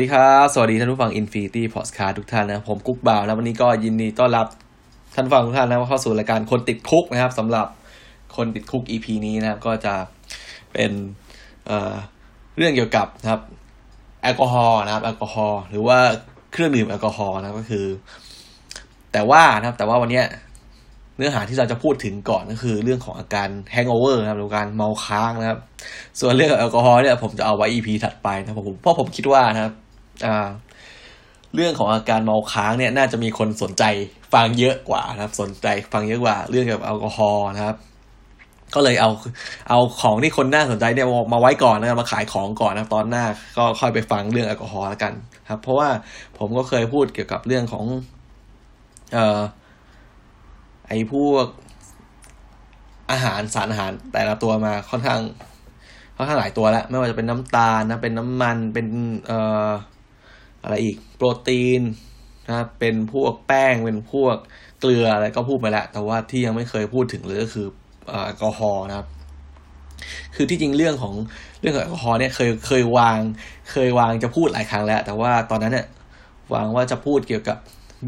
สวัสดีครับ สวัสดีท่านผู้ฟัง Infinity Podcast ทุกท่านนะผมกุ๊กบ่าวนะวันนี้ก็ยินดีต้อนรับท่านฟังทุกท่านนะเข้าสู่รายการคนติด Cook นะครับสำหรับคนติด Cook EP นี้นะครับก็จะเป็นเรื่องเกี่ยวกับนะครับแอลกอฮอล์นะครับแอลกอฮอล์หรือว่าเครื่องดื่มแอลกอฮอล์นะก็คือ แต่ว่านะครับแต่ว่าวันนี้เนื้อหาที่เราจะพูดถึงก่อนก็คือ เรื่องของอาการแฮง g อเวอร์นะครับหรือการเมาค้างนะครับ ส่วนเรื่องแอลกอฮอล์เนี่ยผมจะเอาไว้ EP ถัดไปนะครับผมเพราะผมคิดว่านะครับ อ่าเรื่องของอาการเมาค้างเนี่ยน่าจะมีคนสนใจฟังเยอะกว่านะครับ สนใจฟังเยอะกว่า เรื่องเกี่ยวกับแอลกอฮอล์นะครับ ก็เลยเอาเอาของที่คนน่าสนใจเนี่ยมาไว้ก่อนนะครับมาขายของก่อนนะตอนหน้า ก็ค่อยไปฟังเรื่องแอลกอฮอล์แล้วกันครับ เพราะว่าผมก็เคยพูดเกี่ยวกับเรื่องของ เอ่อไอ้พวกอาหารสารอาหารแต่ละตัวมาค่อนข้างค่อนข้างหลายตัวแล้ว ไม่ว่าจะเป็นน้ำตาลนะเป็นน้ำมันเป็น เอ่อ อะไรอีกโปรตีนนะเป็นพวกแป้งเป็นพวกเกลืออะไรก็พูดไปแล้ว แต่ว่าที่ยังไม่เคยพูดถึงเลยก็คือแอลกอฮอล์นะครับ คือที่จริงเรื่องของเรื่องของแอลกอฮอล์เนี่ยเคยเคยวาง เคยวางจะพูดหลายครั้งแล้ว แต่ว่าตอนนั้นเนี่ยวางว่าจะพูดเกี่ยวกับ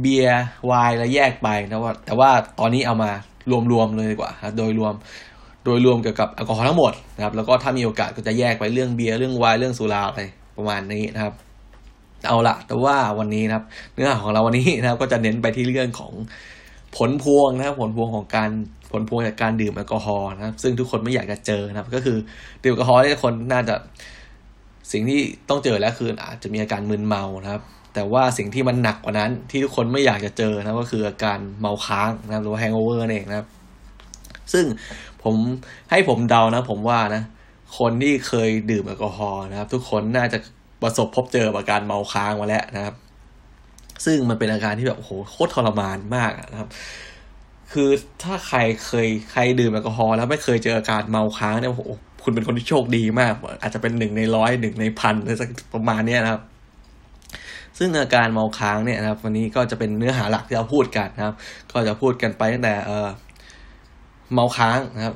เบียร์ไวน์แล้วแยกไปนะว่า แต่ว่าตอนนี้เอามารวมๆเลยดีกว่าโดยรวมโดยรวมเกี่ยวกับแอลกอฮอล์ทั้งหมดนะครับ แล้วก็ถ้ามีโอกาสก็จะแยกไปเรื่องเบียร์เรื่องไวน์เรื่องสุราอะไรประมาณนี้นะครับ เอาละแต่ว่าวันนี้นะครับ เนื้อหาของเราวันนี้นะครับ ก็จะเน้นไปที่เรื่องของผลพวงนะครับ ผลพวงของการผลพวงจากการดื่มแอลกอฮอล์นะครับ ซึ่งทุกคนไม่อยากจะเจอนะครับ ก็คือดื่มแอลกอฮอล์เนี่คนน่าจะสิ่งที่ต้องเจอแล้วคืออาจจะมีอาการมึนเมานะครับ แต่ว่าสิ่งที่มันหนักกว่านั้นที่ทุกคนไม่อยากจะเจอนะก็คืออาการเมาค้างนะครับหรือว่า hangover นั่นเองนะครับ ซึ่งผมให้ผมเดานะ ผมว่านะ คนที่เคยดื่มแอลกอฮอล์นะครับ ทุกคนน่าจะ ประสบพบเจออาการเมาค้างมาแล้วนะครับ ซึ่งมันเป็นอาการที่แบบโหโคตรทรมานมากนะครับ คือถ้าใครเคยใครดื่มแอลกอฮอล์แล้วไม่เคยเจออาการเมาค้างเนี่ยโอ้โหคุณเป็นคนที่โชคดีมาก อาจจะเป็นหนึ่งในร้อยหนึ่งในพันอะไรสักประมาณเนี้ยนะครับ ซึ่งอาการเมาค้างเนี่ยนะครับ วันนี้ก็จะเป็นเนื้อหาหลักที่เราพูดกันนะครับ ก็จะพูดกันไปตั้งแต่เออเมาค้างนะครับ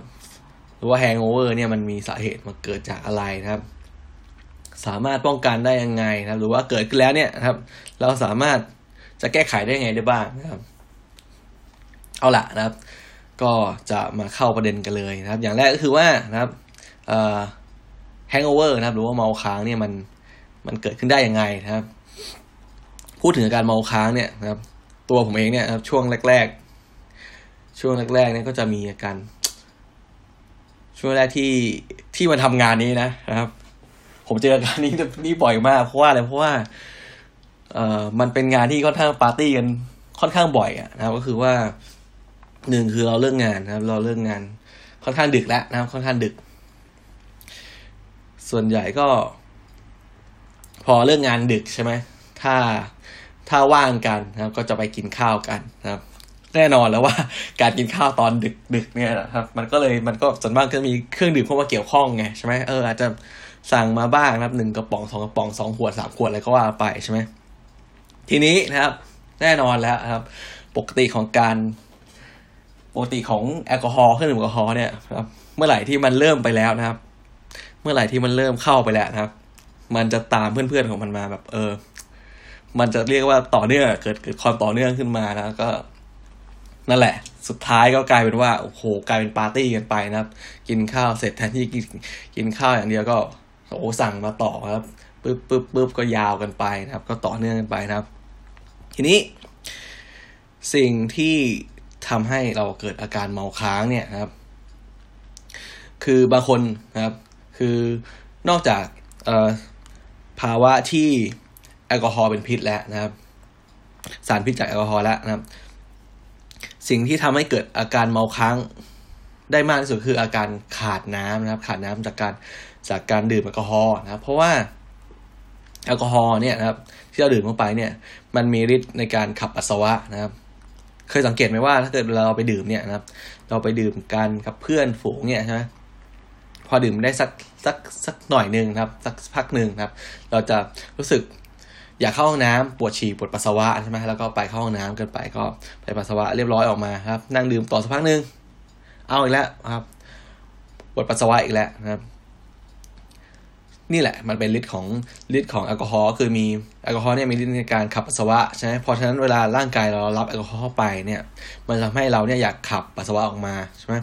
หรือว่าแฮงโอเวอร์เนี่ยมันมีสาเหตุมาเกิดจากอะไรนะครับ สามารถป้องกันได้ยังไงนะครับ หรือว่าเกิดขึ้นแล้วเนี่ยนะครับ เราสามารถจะแก้ไขได้ยังไงได้บ้างนะครับ เอาละนะครับ ก็จะมาเข้าประเด็นกันเลยนะครับ อย่างแรกก็คือว่านะครับเอ่อ hangover นะครับ หรือว่าเมาค้างเนี่ยมันมันเกิดขึ้นได้ยังไงนะครับ พูดถึงอาการเมาค้างเนี่ยนะครับ ตัวผมเองเนี่ยครับ ช่วงแรก ๆ ช่วงแรกๆเนี่ยก็จะมีอาการช่วงแรกที่ที่มาทำงานนี้นะนะครับ ผมเจออาการนี้นี่บ่อยมากเพราะว่าอะไรเพราะว่า เอ่อมันเป็นงานที่ค่อนข้างปาร์ตี้กันค่อนข้างบ่อยอะนะครับ ก็คือว่าหนึ่งคือเราเลิกงานนะครับ เราเลิกงาน ค่อนข้างดึกแล้วนะครับ ค่อนข้างดึก ส่วนใหญ่ก็ พอเลิกงานดึกใช่ไหมถ้าถ้าว่างกันนะครับ ก็จะไปกินข้าวกันนะครับ แน่นอนแล้วว่า การกินข้าวตอนดึกดึกเนี่ยนะครับ มันก็เลยมันก็ส่วนมากก็มีเครื่องดื่มเข้ามาเกี่ยวข้องไงใช่ไหมเอออาจจะ สั่งมาบ้างนะครับหนึ่งกระป๋องสองกระป๋องสองขวดสามขวดอะไรก็ว่าไปใช่ไหมทีนี้นะครับ แน่นอนแล้วครับ ปกติของการปกติของแอลกอฮอล์เครื่องดื่มแอลกอฮอล์เนี่ยครับเมื่อไหร่ที่มันเริ่มไปแล้วนะครับ เมื่อไหร่ที่มันเริ่มเข้าไปแล้วนะครับ มันจะตามเพื่อนๆของมันมาแบบ เออ มันจะเรียกว่าต่อเนื่องเกิดเกิดความต่อเนื่องขึ้นมานะก็ นั่นแหละ สุดท้ายก็กลายเป็นว่าโอ้โหกลายเป็นปาร์ตี้กันไปนะครับ กินข้าวเสร็จแทนที่กินกินข้าวอย่างเดียวก็ โอ้สั่งมาต่อครับปึ๊บปึ๊บปึ๊บก็ยาวกันไปนะครับ ก็ต่อเนื่องกันไปนะครับ ทีนี้ สิ่งที่ทำให้เราเกิดอาการเมาค้างเนี่ยครับ คือบางคนนะครับ คือนอกจากภาวะที่แอลกอฮอล์เป็นพิษแล้วนะครับ สารพิษจากแอลกอฮอล์แล้วนะครับ สิ่งที่ทำให้เกิดอาการเมาค้างได้มากที่สุดคืออาการขาดน้ำนะครับ ขาดน้ำจากการ จากการดื่มแอลกอฮอล์นะครับ เพราะว่าแอลกอฮอล์เนี่ยนะครับที่เราดื่มเข้าไปเนี่ย มันมีฤทธิ์ในการขับปัสสาวะนะครับ เคยสังเกตไหมว่าถ้าเกิดเราไปดื่มเนี่ยนะครับ เราไปดื่มกันกับเพื่อนฝูงเนี่ยใช่ไหมพอดื่มได้สักสักสักหน่อยหนึ่งครับ สักพักหนึ่งครับ เราจะรู้สึกอยากเข้าห้องน้ำปวดฉี่ปวดปัสสาวะใช่ไหมแล้วก็ไปเข้าห้องน้ำกันไปก็ไปปัสสาวะเรียบร้อยออกมาครับ นั่งดื่มต่อสักพักหนึ่งเอาอีกแล้วครับปวดปัสสาวะอีกแล้วนะครับ นี่แหละมันเป็นฤทธิ์ของฤทธิ์ของแอลกอฮอล์คือมีแอลกอฮอล์เนี่ยมีฤทธิ์ในการขับปัสสาวะใช่ไหมเพราะฉะนั้นเวลาร่างกายเรารับแอลกอฮอล์เข้าไปเนี่ย มันทำให้เราเนี่ยอยากขับปัสสาวะออกมาใช่ไหม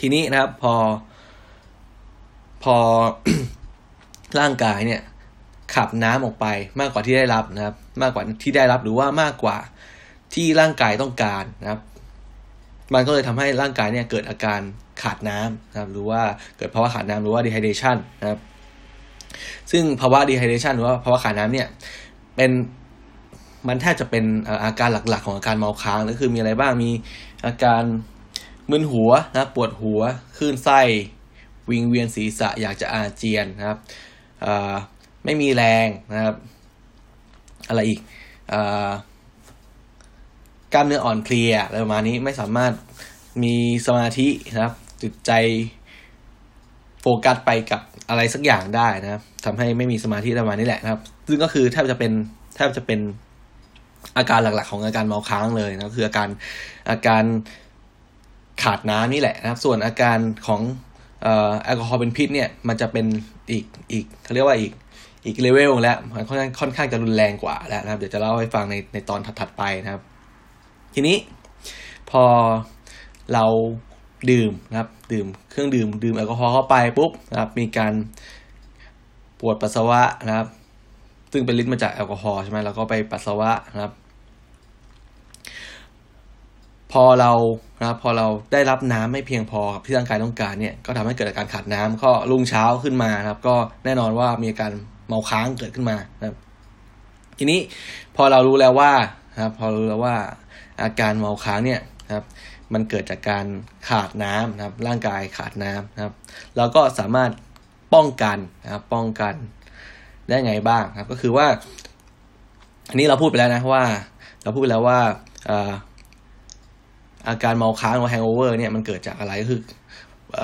ทีนี้นะครับพอ พอร่างกายเนี่ย ขับน้ำออกไปมากกว่าที่ได้รับนะครับ มากกว่าที่ได้รับหรือว่ามากกว่าที่ร่างกายต้องการนะครับ มันก็เลยทำให้ร่างกายเนี่ยเกิดอาการขาดน้ำนะครับ หรือว่าเกิดภาวะขาดน้ำหรือว่า dehydration นะครับ ซึ่งภาวะ dehydration หรือว่าภาวะขาดน้ำเนี่ย เป็นมันแทบจะเป็นอาการหลักๆ ของอาการเมาค้างก็คือมีอะไรบ้างมีอาการมึนหัวนะปวดหัวคลื่นไส้วิงเวียนศีรษะอยากจะอาเจียนนะครับไม่มีแรงนะครับ อะไรอีกอกล้ามเนื้ออ่อนเพลียอะไรประมาณนี้ไม่สามารถมีสมาธินะครับจิตใจโฟกัสไปกับ อะไรสักอย่างได้นะครับทำให้ไม่มีสมาธิประมาณนี้แหละนะครับ ซึ่งก็คือแทบจะเป็นแทบจะเป็นอาการหลักๆ ของอาการเมาค้างเลยนะคืออาการอาการขาดน้ำนี่แหละนะครับ ส่วนอาการของแอลกอฮอล์เป็นพิษเนี่ยมันจะเป็นอีกอีกเขาเรียกว่าอีกอีกเลเวลแล้วมันค่อนข้างค่อนข้างจะรุนแรงกว่าแล้วนะครับ เดี๋ยวจะเล่าให้ฟังในในตอนถัดๆไปนะครับ ทีนี้พอเรา ดื่มนะครับ ดื่มเครื่องดื่ม ดื่มแอลกอฮอล์เข้าไปปุ๊บนะครับมีการปวดปัสสาวะนะครับ ซึ่งเป็นฤทธิ์มาจากแอลกอฮอล์ใช่ไหมเราก็ไปปัสสาวะนะครับ พอเรานะครับพอเราได้รับน้ำไม่เพียงพอกับที่ร่างกายต้องการเนี่ยก็ทำให้เกิดอาการขาดน้ำก็รุ่งเช้าขึ้นมานะครับ ก็แน่นอนว่ามีอาการเมาค้างเกิดขึ้นมานะครับ ทีนี้พอเรารู้แล้วว่านะครับ พอรู้แล้วว่าอาการเมาค้างเนี่ยนะครับ มันเกิดจากการขาดน้ำนะครับ ร่างกายขาดน้ำนะครับ เราก็สามารถป้องกันนะครับ ป้องกันได้ไงบ้างครับ ก็คือว่า อันนี้เราพูดไปแล้วนะว่า เราพูดไปแล้วว่าอาการเมาค้างหรือแฮงโอเวอร์เนี่ยมันเกิดจากอะไรก็คือ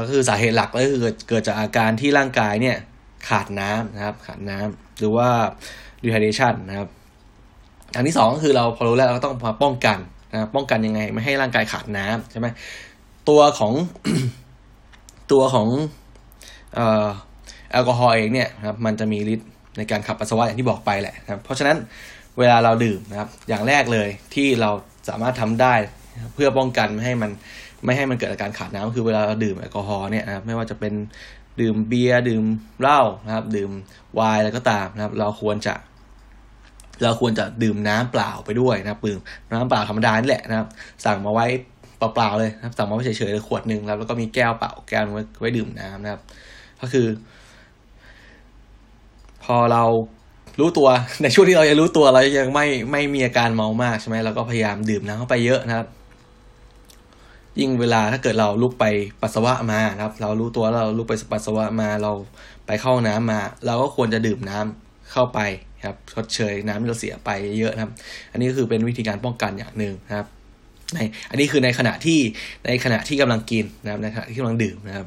ก็คือสาเหตุหลักก็คือเกิดจากอาการที่ร่างกายเนี่ยขาดน้ำนะครับ ขาดน้ำหรือว่า dehydration นะครับอันที่สองก็คือเราพอรู้แล้วเราก็ต้องมาป้องกัน นะป้องกันยังไง ไม่ให้ร่างกายขาดน้ำใช่ไหมตัวของตัวของแอลกอฮอล์เองเนี่ยครับมันจะมีฤทธิ์ในการขับปัสสาวะอย่างที่บอกไปแหละครับเพราะฉะนั้นเวลาเราดื่มนะครับ อย่างแรกเลยที่เราสามารถทำได้เพื่อป้องกันไม่ให้มันไม่ให้มันเกิดอาการขาดน้ำคือเวลาเราดื่มแอลกอฮอล์เนี่ยนะครับไม่ว่าจะเป็นดื่มเบียร์ดื่มเหล้านะครับ ดื่มไวน์อะไรก็ตามนะครับ เราควรจะ เราควรจะดื่มน้ำเปล่าไปด้วยนะครับดื่มน้ำเปล่าธรรมดานี่แหละนะครับสั่งมาไว้เปล่าๆเลยนะครับสั่งมาไว้เฉยๆเลยขวดหนึ่งแล้วแล้วก็มีแก้วเปล่าแก้วไว้ไว้ดื่มน้ำนะครับ ก็คือ พอเรารู้ตัวในช่วงที่เรายังรู้ตัวเรายังไม่ไม่มีอาการเมามากใช่ไหมเราก็พยายามดื่มน้ำเข้าไปเยอะนะครับยิ่งเวลาถ้าเกิดเราลุกไปปัสสาวะมานะครับ เรารู้ตัวเราลุกไปปัสสาวะมาเราไปเข้าน้ำมา เราก็ควรจะดื่มน้ำเข้าไป ครับชดเชยน้ำที่เราเสียไปเยอะนะครับ อันนี้ก็คือเป็นวิธีการป้องกันอย่างหนึ่งนะครับในอันนี้คือในขณะที่ในขณะที่กำลังกินนะครับในขณะที่กำลังดื่มนะครับ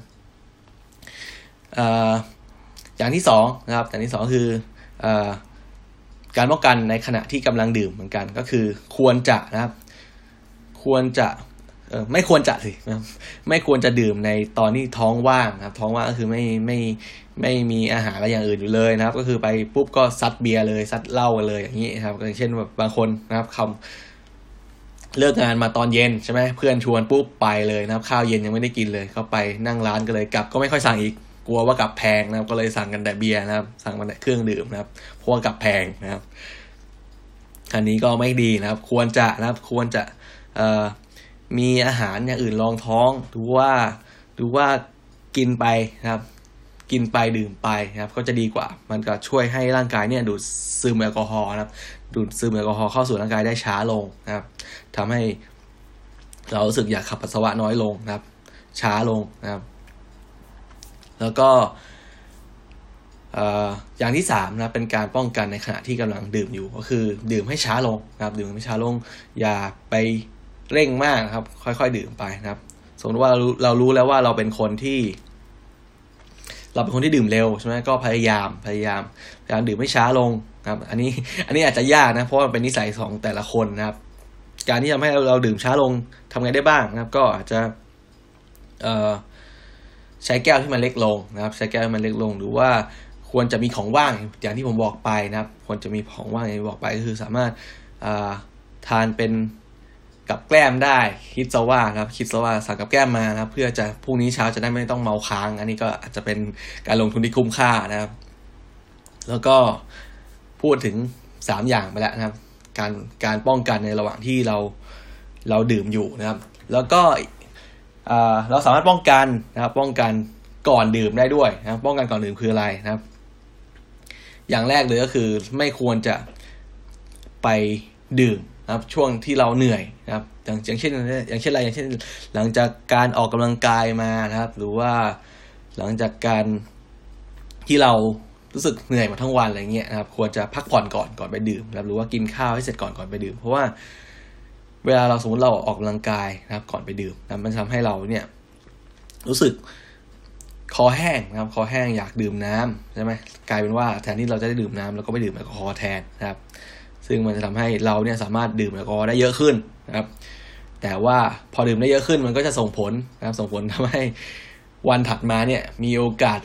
อย่างที่สองนะครับอย่างที่สองคืออการป้องกันในขณะที่กำลังดื่มเหมือนกันก็คือควรจะนะครับ ควรจะเออไม่ควรจะสินะไม่ควรจะดื่มในตอนที่ท้องว่างนะครับ ท้องว่างก็คือไม่ไม่ ไม่มีอาหารอะไรอย่างอื่นอยู่เลยนะครับ ก็คือไปปุ๊บก็ซัดเบียร์เลยซัดเหล้ากันเลยอย่างนี้ครับอย่างเช่นแบบบางคนนะครับคำเลิกงานมาตอนเย็นใช่ไหมเพื่อนชวนปุ๊บไปเลยนะครับ ข้าวเย็นยังไม่ได้กินเลยเขาไปนั่งร้านกันเลยกลับก็ไม่ค่อยสั่งอีกกลัวว่ากลับแพงนะครับ ก็เลยสั่งกันแต่เบียร์นะครับ สั่งมาแต่เครื่องดื่มนะครับเพราะว่ากลับแพงนะครับอันนี้ก็ไม่ดีนะครับ ควรจะนะครับ ควรจะเอ่อมีอาหารอย่างอื่นรองท้องดูว่าดูว่ากินไปนะครับ กินไปดื่มไปนะครับก็จะดีกว่า มันก็ช่วยให้ร่างกายเนี่ยดูดซึมแอลกอฮอล์นะครับ ดูดซึมแอลกอฮอล์เข้าสู่ร่างกายได้ช้าลงนะครับทำให้เรารู้สึกอยากขับปัสสาวะน้อยลงนะครับ ช้าลงนะครับ แล้วก็อย่างที่สามนะเป็นการป้องกันในขณะที่กำลังดื่มอยู่ก็คือ ดื่มให้ช้าลงนะครับ ดื่มให้ช้าลง อย่าไปเร่งมากครับ ค่อยๆ ดื่มไปนะครับ สมมติว่าเรารู้แล้วว่าเราเป็นคนที่ เราเป็นคนที่ดื่มเร็วใช่ไหมก็พยายามพยายามพยายามดื่มไม่ช้าลงครับ อันนี้อันนี้อาจจะยากนะ เพราะมันเป็นนิสัยของแต่ละคนนะครับ การที่ทำให้เราดื่มช้าลงทำไงได้บ้างนะครับ ก็อาจจะเอ่อใช้แก้วที่มันเล็กลงนะครับ ใช้แก้วที่มันเล็กลงหรือว่าควรจะมีของว่างอย่างที่ผมบอกไปนะครับ ควรจะมีของว่างอย่างที่บอกไปก็คือสามารถทานเป็น กับแกล้มได้คิดซะว่าครับคิดซะว่าสั่งกับแกล้มมานะครับ เพื่อจะพรุ่งนี้เช้าจะได้ไม่ต้องเมาค้าง อันนี้ก็อาจจะเป็นการลงทุนที่คุ้มค่านะครับ แล้วก็พูดถึงสามอย่างไปแล้วนะครับ การการป้องกันในระหว่างที่เราเราดื่มอยู่นะครับ แล้วก็เราสามารถป้องกันนะครับ ป้องกันก่อนดื่มได้ด้วยนะป้องกันก่อนดื่มคืออะไรนะครับ อย่างแรกเลยก็คือไม่ควรจะไปดื่ม นะครับช่วงที่เราเหนื่อยนะครับอย่างอย่างเช่นอย่างเช่นอะไรอย่างเช่น หลังจากการออกกำลังกายมานะครับ หรือว่าหลังจากการที่เรารู้สึกเหนื่อยมาทั้งวันอะไรเงี้ยนะครับ ควรจะพักผ่อนก่อนก่อนไปดื่มนะครับหรือว่ากินข้าวให้เสร็จก่อนก่อนไปดื่ม เพราะว่าเวลาเราสมมติเราออกกำลังกายนะครับ ก่อนไปดื่มนะมันทำให้เราเนี่ย รู้สึกคอแห้งนะครับ คอแห้งอยากดื่มน้ำใช่ไหมกลายเป็นว่าแทนที่เราจะได้ดื่มน้ำเราก็ไปดื่มแอลกอฮอล์แทนนะครับ ซึ่งมันจะทำให้เราเนี่ยสามารถดื่มแอลกอฮอล์ได้เยอะขึ้นนะครับ แต่ว่าพอดื่มได้เยอะขึ้นมันก็จะส่งผลนะครับ ส่งผลทำให้วันถัดมาเนี่ยมีโอกาส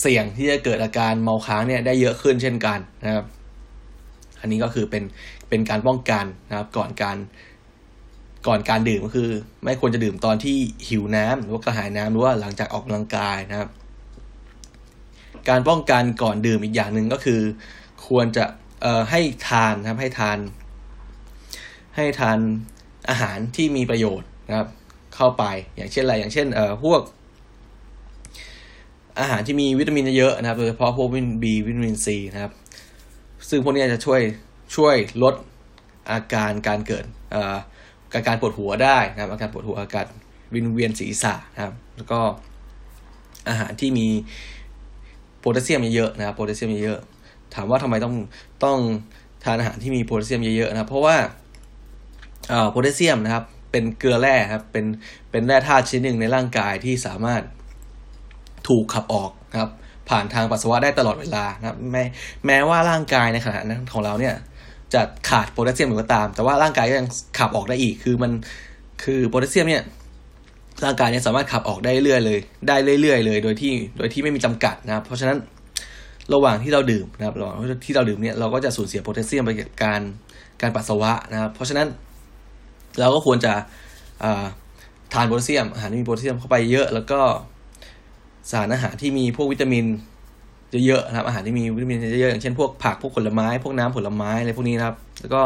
เสี่ยงที่จะเกิดอาการเมาค้างเนี่ยได้เยอะขึ้นเช่นกันนะครับ อันนี้ก็คือเป็นเป็นการป้องกันนะครับ ก่อนการก่อนการดื่มก็คือ ไม่ควรจะดื่มตอนที่หิวน้ำหรือว่ากระหายน้ำหรือว่าหลังจากออกกำลังกายนะครับ การป้องกันก่อนดื่มอีกอย่างหนึ่งก็คือ ควรจะ เอ่อให้ทานนะครับให้ทาน ให้ทานอาหารที่มีประโยชน์นะครับ เข้าไปอย่างเช่นอะไรอย่างเช่นเอ่อพวก อาหารที่มีวิตามินเยอะนะครับโดยเฉพาะพวกวิตามิน B วิตามิน C นะครับ ซึ่งพวกนี้จะช่วยช่วยลดอาการการเกิดอาการปวดหัวได้นะครับ อาการปวดหัวอาการวินเวียนศีรษะนะครับ แล้วก็อาหารที่มีโพแทสเซียมเยอะนะครับโพแทสเซียมเยอะ ถามว่าทำไมต้องต้องทานอาหารที่มีโพแทสเซียมเยอะๆนะครับ เพราะว่าโพแทสเซียมนะครับ เป็นเกลือแร่ครับ เป็นเป็นแร่ธาตุชนิดหนึ่งในร่างกายที่สามารถถูกขับออกนะครับ ผ่านทางปัสสาวะได้ตลอดเวลานะครับ แม้แม้ว่าร่างกายในขณะนั้นของเราเนี่ย จะขาดโพแทสเซียมหรือก็ตาม แต่ว่าร่างกายก็ยังขับออกได้อีก คือมันคือโพแทสเซียมเนี่ยร่างกายเนี่ยสามารถขับออกได้เรื่อยเลย ได้เรื่อยๆเลย โดยที่โดยที่ไม่มีจำกัดนะครับ เพราะฉะนั้น ระหว่างที่เราดื่มนะครับระหว่างที่เราดื่มเนี่ยเราก็จะสูญเสียโพแทสเซียมไปกับการการปัสสาวะนะครับเพราะฉะนั้นเราก็ควรจะทานโพแทสเซียมอาหารที่มีโพแทสเซียมเข้าไปเยอะ แล้วก็สารอาหารที่มีพวกวิตามินเยอะๆนะครับอาหารที่มีวิตามินเยอะๆอย่างเช่นพวกผักพวกผลไม้ พวกน้ำผลไม้อะไรพวกนี้นะครับ แล้วก็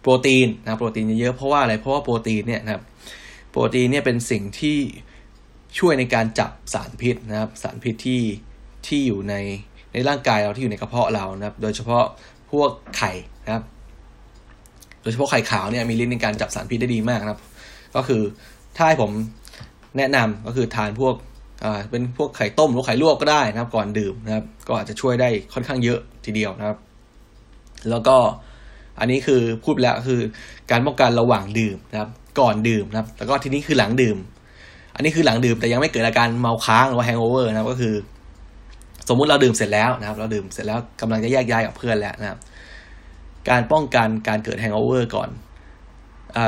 โปรตีนนะโปรตีนเยอะๆเพราะว่าอะไรเพราะว่าโปรตีนเนี่ยนะครับโปรตีนเนี่ยเป็นสิ่งที่ ช่วยในการจับสารพิษนะครับ สารพิษที่ที่อยู่ในในร่างกายเราที่อยู่ในกระเพาะเรานะครับ โดยเฉพาะพวกไข่นะครับ โดยเฉพาะไข่ขาวเนี่ยมีฤทธิ์ในการจับสารพิษได้ดีมากนะครับ ก็คือถ้าให้ผมแนะนำก็คือทานพวกอ่าเป็นพวกไข่ต้มหรือไข่ลวกก็ได้นะครับ ก่อนดื่มนะครับ ก็อาจจะช่วยได้ค่อนข้างเยอะทีเดียวนะครับ แล้วก็อันนี้คือพูดแล้วคือการป้องกันระหว่างดื่มนะครับ ก่อนดื่มนะครับ แล้วก็ทีนี้คือหลังดื่ม อันนี้คือหลังดื่มแต่ยังไม่เกิดอาการเมาค้างหรือว่า hangover นะครับก็คือ สมมุติเราดื่มเสร็จแล้วนะครับ เราดื่มเสร็จแล้วกำลังจะแยกย้ายกับเพื่อนแล้วนะครับ การป้องกันการเกิด hangover ก่อนอ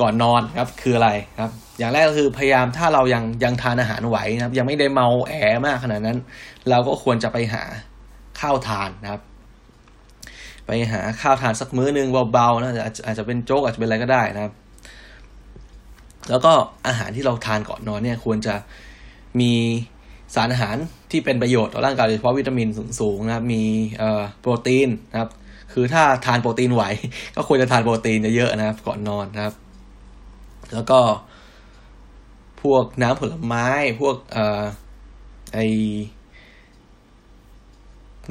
ก่อนนอนครับ คืออะไรครับ อย่างแรกก็คือพยายามถ้าเรายังยังทานอาหารไหวนะครับ ยังไม่ได้เมาแอมากขนาดนั้น เราก็ควรจะไปหาข้าวทานนะครับ ไปหาข้าวทานสักมื้อนึงเบาๆนะอาจจะเป็นโจ๊กอาจจะเป็นอะไรก็ได้นะครับ แล้วก็อาหารที่เราทานก่อนนอนเนี่ยควรจะมีสารอาหารที่เป็นประโยชน์ต่อร่างกายโดยเฉพาะวิตามินสูงๆนะครับ มีโปรตีนนะครับ คือถ้าทานโปรตีนไหว ก็ควรจะทานโปรตีนเยอะๆนะครับ ก่อนนอนนะครับ แล้วก็พวกน้ำผลไม้พวกเอ่อไอ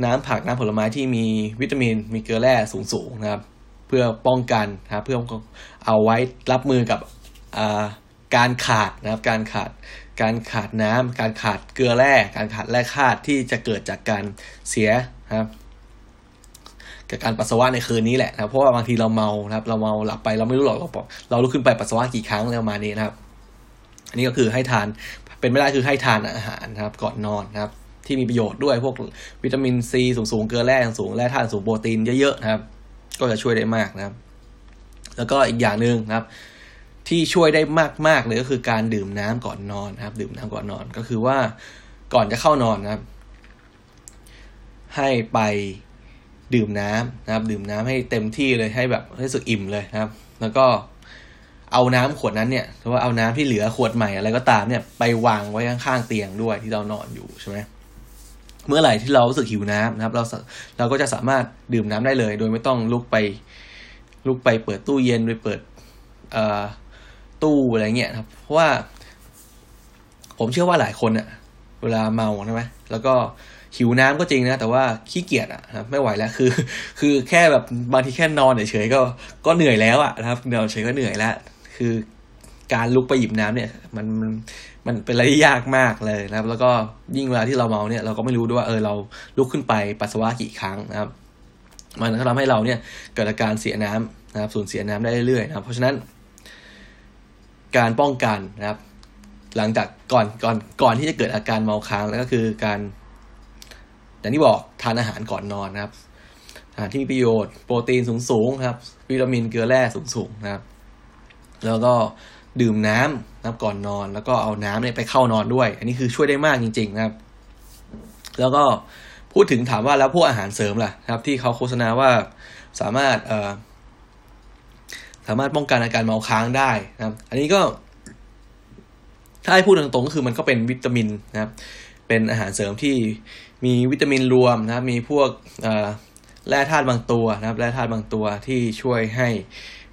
น้ำผักน้ำผลไม้ที่มีวิตามิน มีเกลือแร่สูงๆนะครับ เพื่อป้องกันนะครับ เพื่อเอาไว้รับมือกับ การขาดนะครับการขาดการขาดน้ำการขาดเกลือแร่การขาดแร่ธาตุที่จะเกิดจากการเสียนะครับกับการปัสสาวะในคืนนี้แหละนะเพราะว่าบางทีเราเมานะครับ เราเมาหลับไปเราไม่รู้หรอกเราเราลุกขึ้นไปปัสสาวะกี่ครั้งแล้วมานี้นะครับ อันนี้ก็คือให้ทานเป็นไม่ได้คือให้ทานอาหารนะครับ ก่อนนอนนะครับ ที่มีประโยชน์ด้วยพวกวิตามินซีสูงๆเกลือแร่สูงแร่ธาตุสูงโปรตีนเยอะๆนะครับ ก็จะช่วยได้มากนะครับ แล้วก็อีกอย่างหนึ่งนะครับ ที่ช่วยได้มากๆเลยก็คือการดื่มน้ำก่อนนอนนะครับ ดื่มน้ำก่อนนอนก็คือว่าก่อนจะเข้านอนนะครับ ให้ไปดื่มน้ำนะครับ ดื่มน้ำให้เต็มที่เลยให้แบบให้สึกอิ่มเลยนะครับ แล้วก็เอาน้ำขวดนั้นเนี่ยหรือว่าเอาน้ำที่เหลือขวดใหม่อะไรก็ตามเนี่ยไปวางไว้ข้างๆเตียงด้วยที่เรานอนอยู่ใช่ไหมเมื่อไหร่ที่เรารู้สึกหิวน้ำนะครับ เราเราก็จะสามารถดื่มน้ำได้เลย โดยไม่ต้องลุกไป ลุกไปเปิดตู้เย็นไปเปิด เอ่อ ตู้อะไรเงี้ยครับ เพราะว่า ผมเชื่อว่าหลายคนอะเวลาเมาใช่ไหมแล้วก็หิวน้ำก็จริงนะ แต่ว่าขี้เกียจอะครับไม่ไหวแล้วคือ คือแค่แบบบางทีแค่นอนเฉยๆก็ก็เหนื่อยแล้วอะนะครับนอนเฉยก็เหนื่อยแล้ว คือการลุกไปหยิบน้ำเนี่ยมันมันมันเป็นอะไรที่ยากมากเลยนะครับ แล้วก็ยิ่งเวลาที่เราเมาเนี่ยเราก็ไม่รู้ด้วยว่าเออเราลุกขึ้นไปปัสสาวะกี่ครั้งนะครับ มันก็ทำให้เราเนี่ยเกิดอาการเสียน้ำนะครับสูญเสียน้ำได้เรื่อยๆนะครับเพราะฉะนั้น การป้องกันนะครับ หลังจากก่อนก่อนก่อนที่จะเกิดอาการเมาค้างแล้วก็คือการอย่างที่บอกทานอาหารก่อนนอนนะครับอาหารที่มีประโยชน์โปรตีนสูงๆครับ วิตามินเกลือแร่สูงๆนะครับ แล้วก็ดื่มน้ำนะครับก่อนนอน แล้วก็เอาน้ำเนี่ยไปเข้านอนด้วย อันนี้คือช่วยได้มากจริง ๆ นะครับ แล้วก็พูดถึงถามว่าแล้วพวกอาหารเสริมล่ะครับ ที่เขาโฆษณาว่าสามารถเอ่อ สามารถป้องกันอาการเมาค้างได้นะครับ อันนี้ก็ถ้าให้พูดตรงๆก็คือมันก็เป็นวิตามินนะครับ เป็นอาหารเสริมที่มีวิตามินรวมนะครับ มีพวกแร่ธาตุบางตัวนะครับ แร่ธาตุบางตัวที่ช่วยให้